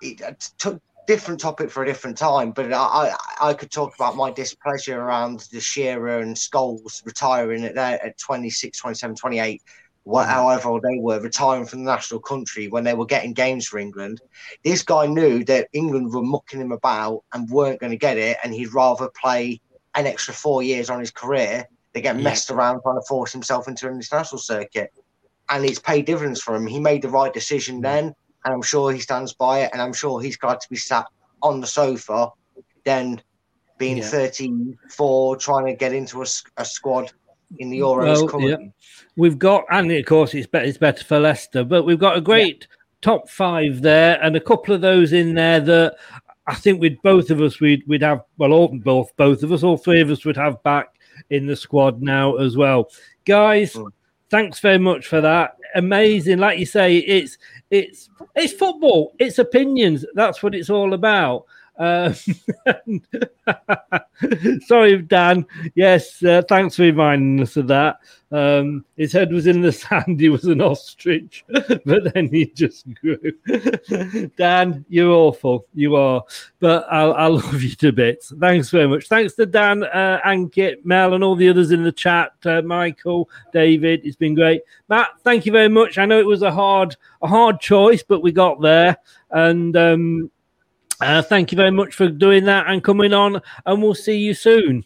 It uh, took different topic for a different time, but I, I I could talk about my displeasure around the Shearer and Scholes retiring at at 26, 27, 28, what, mm. however old they were, retiring from the national country when they were getting games for England. This guy knew that England were mucking him about and weren't going to get it, and he'd rather play an extra four years on his career than get Yeah. messed around trying to force himself into an international circuit. And it's paid dividends for him. He made the right decision mm. then, and I'm sure he stands by it. And I'm sure he's glad to be sat on the sofa, then being Yeah. 34, trying to get into a squad in the Euros Well, currently. yeah. We've got, and of course, it's better. It's better for Leicester, but we've got a great top five there, and a couple of those in there that I think with both of us, we'd we'd have well, all both both of us, all three of us would have back in the squad now as well, guys. Thanks very much for that. Amazing, like you say, it's it's it's football. It's opinions. That's what it's all about. Uh, sorry, Dan. Yes, uh, thanks for reminding us of that. Um, his head was in the sand. He was an ostrich, but then he just grew. Dan, you're awful. You are, but I'll, I'll love you to bits. Thanks very much. Thanks to Dan, uh, Ankit, Mel, and all the others in the chat. Uh, Michael, David, it's been great. Matt, thank you very much. I know it was a hard, a hard choice, but we got there, and. Um, uh, thank you very much for doing that and coming on, and we'll see you soon.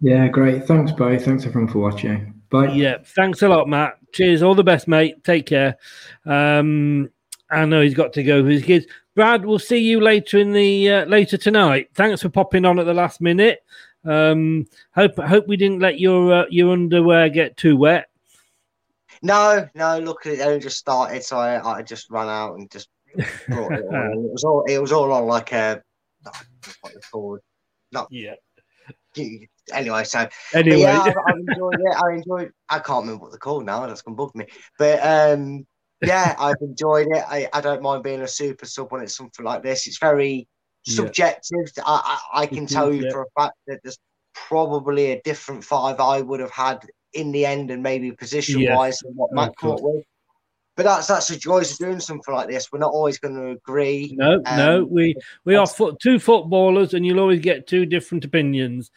Yeah, great. Thanks, Bo. Thanks everyone for watching. Bye. Yeah, thanks a lot, Matt. Cheers. All the best, mate. Take care. Um, I know he's got to go with his kids. Brad, we'll see you later in the uh, later tonight. Thanks for popping on at the last minute. Um, hope hope we didn't let your uh, your underwear get too wet. No, no, look, it only just started, so I, I just ran out and just brought it on. It was all it was all on like a what it's called. Not yeah. Anyway, so Anyway. yeah, I've, I've enjoyed it. I enjoyed. I can't remember what they're called now. That's gonna bug me. But um, yeah, I've enjoyed it. I, I don't mind being a super sub when it's something like this. It's very Yeah. subjective. I, I, I can tell you yeah. for a fact that there's probably a different five I would have had in the end, and maybe position wise than what Matt course. with. But that's that's the joys of doing something like this. We're not always going to agree. No, Um, no, we we are fo- two footballers, and you'll always get two different opinions.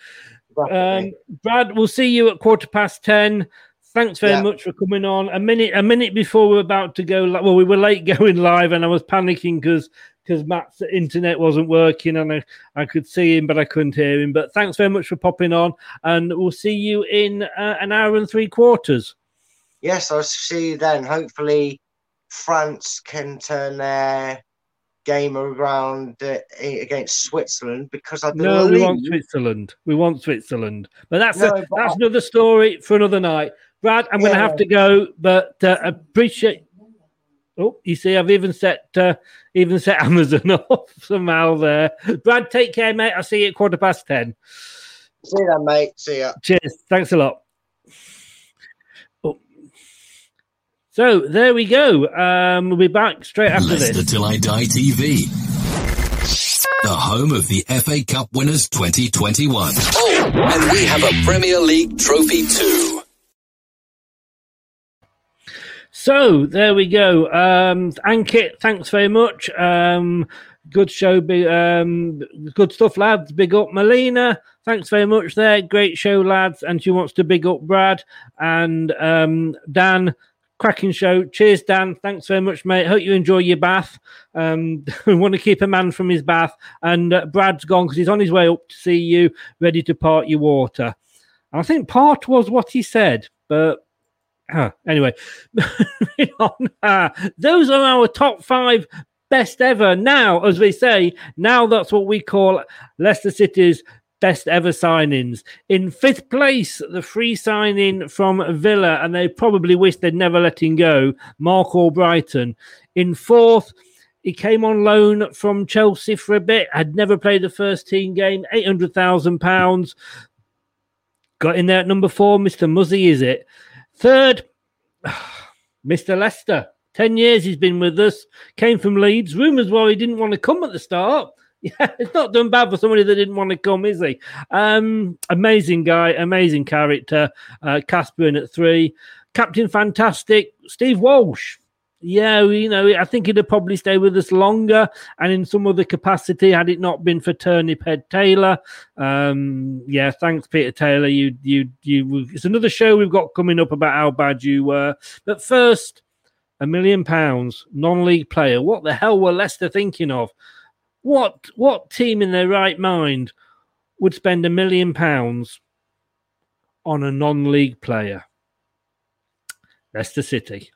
Um, Brad, we'll see you at quarter past ten. Thanks very Yeah. much for coming on. A minute, a minute before we we're about to go. Well, we were late going live, and I was panicking because because Matt's internet wasn't working, and I, I could see him, but I couldn't hear him. But thanks very much for popping on, and we'll see you in uh, an hour and three quarters. Yes, I'll see you then. Hopefully, France can turn their game around uh, against Switzerland because I No, we want Switzerland. We want Switzerland. But that's No, a, but that's I- another story for another night. Brad, I'm going to have to go, but uh, appreciate. Oh, you see, I've even set uh, even set Amazon off somehow there. Brad, take care, mate. I'll see you at quarter past ten. See you then, mate. See ya. Cheers. Thanks a lot. So there we go. Um, we'll be back straight after Leicester this. Till I Die TV. The home of the FA Cup winners 2021. Oh, and we have a Premier League trophy too. So there we go. Um, Ankit, thanks very much. Um, good show. Big, um, good stuff, lads. Big up Melina. Thanks very much there. Great show, lads. And she wants to big up Brad and um, Dan. Cracking show. Cheers, Dan. Thanks very much, mate. Hope you enjoy your bath. Um, we want to keep a man from his bath. And uh, Brad's gone because he's on his way up to see you, ready to part your water. I think part was what he said, but. Anyway. Uh, those are our top five best ever. Now, as we say, now that's what we call Leicester City's best ever signings. In fifth place, the free signing from Villa, and they probably wish they'd never let him go, Marc Albrighton. In fourth, he came on loan from Chelsea for a bit, had never played a first team game, £800,000. Got in there at number four, Mr. Muzzy, is it? Third, Mr. Lester. 10 years he's been with us, came from Leeds. Rumours were he didn't want to come at the start. Yeah, it's not done bad for somebody that didn't want to come, is he? Um, amazing guy, amazing character. Uh, at three. Captain Fantastic, Steve Walsh. Yeah, you know, I think he'd have probably stayed with us longer and in some other capacity had it not been for Turnip Head Taylor. Um, yeah, thanks, Peter Taylor. You, you, you. It's another show we've got coming up about how bad you were. But first, a million pounds, non-league player. What the hell were Leicester thinking of? What what team in their right mind would spend a million pounds on a non-league player? Leicester City.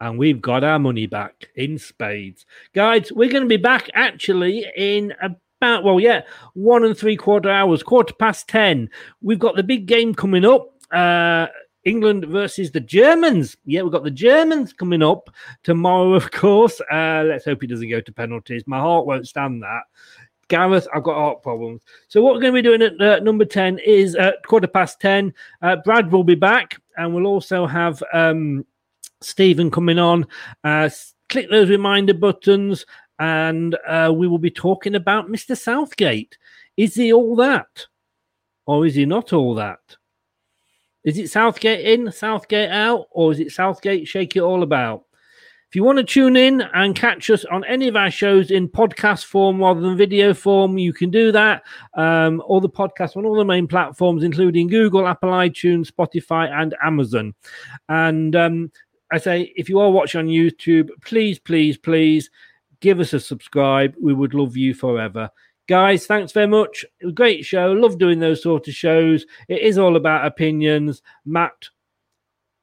And we've got our money back in spades. Guys, we're going to be back actually in about, well, yeah, one and three quarter hours, quarter past 10. We've got the big game coming up. Uh, England versus the Germans. Yeah, we've got the Germans coming up tomorrow, of course. Uh, let's hope he doesn't go to penalties. My heart won't stand that. Gareth, I've got heart problems. So, what we're going to be doing at uh, number 10 is at quarter past 10. Uh, Brad will be back, and we'll also have um, Stephen coming on. Uh, click those reminder buttons, and uh, we will be talking about Mr. Southgate. Is he all that? Or is he not all that? Is it Southgate in, Southgate out, or is it Southgate shake it all about? If you want to tune in and catch us on any of our shows in podcast form rather than video form, you can do that. Um, all the podcasts on all the main platforms, including Google, Apple, iTunes, Spotify, and Amazon. And um, I say, if you are watching on YouTube, please, please, please give us a subscribe. We would love you forever. Guys, thanks very much. great show. Love doing those sort of shows. It is all about opinions. Matt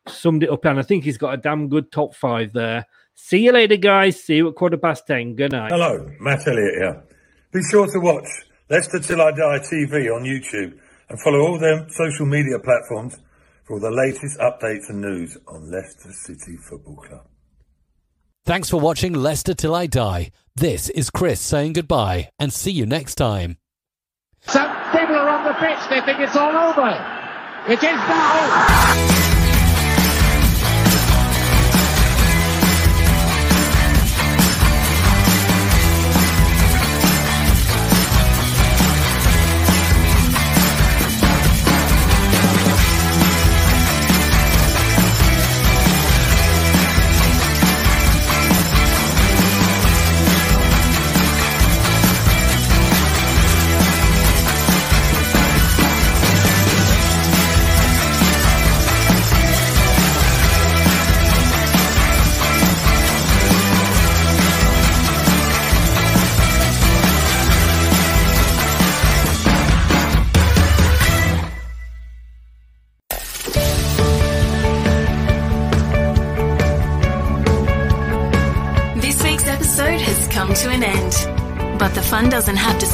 summed it up, and I think he's got a damn good top five there. See you later, guys. See you at quarter past ten. Good night. Hello, Matt Elliott here. Be sure to watch Leicester Till I Die TV on YouTube and follow all their social media platforms for all the latest updates and news on Leicester City Football Club. Thanks for watching Leicester Till I Die. This is Chris saying goodbye and see you next time. Some people are on the pitch, they think it's all over. It is now.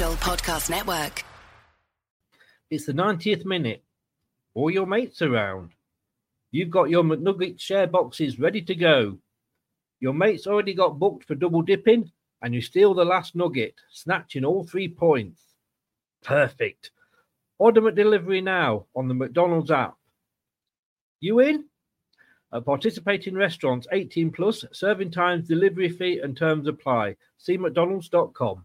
Podcast Network. It's the 90th minute. All your mates around. You've got your McNugget share boxes ready to go. Your mates already got booked for double dipping, and you steal the last nugget, snatching all three points. Perfect. Order McDelivery now on the McDonald's app. You in? At participating restaurants 18 plus, serving times, delivery fee, and terms apply. See McDonald's.com.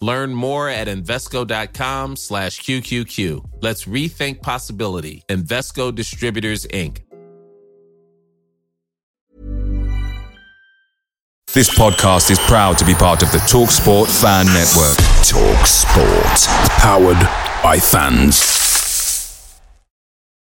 Learn more at Invesco.com slash QQQ. Let's rethink possibility. Invesco Distributors, Inc. This podcast is proud to be part of the TalkSport Fan Network. TalkSport. Powered by fans.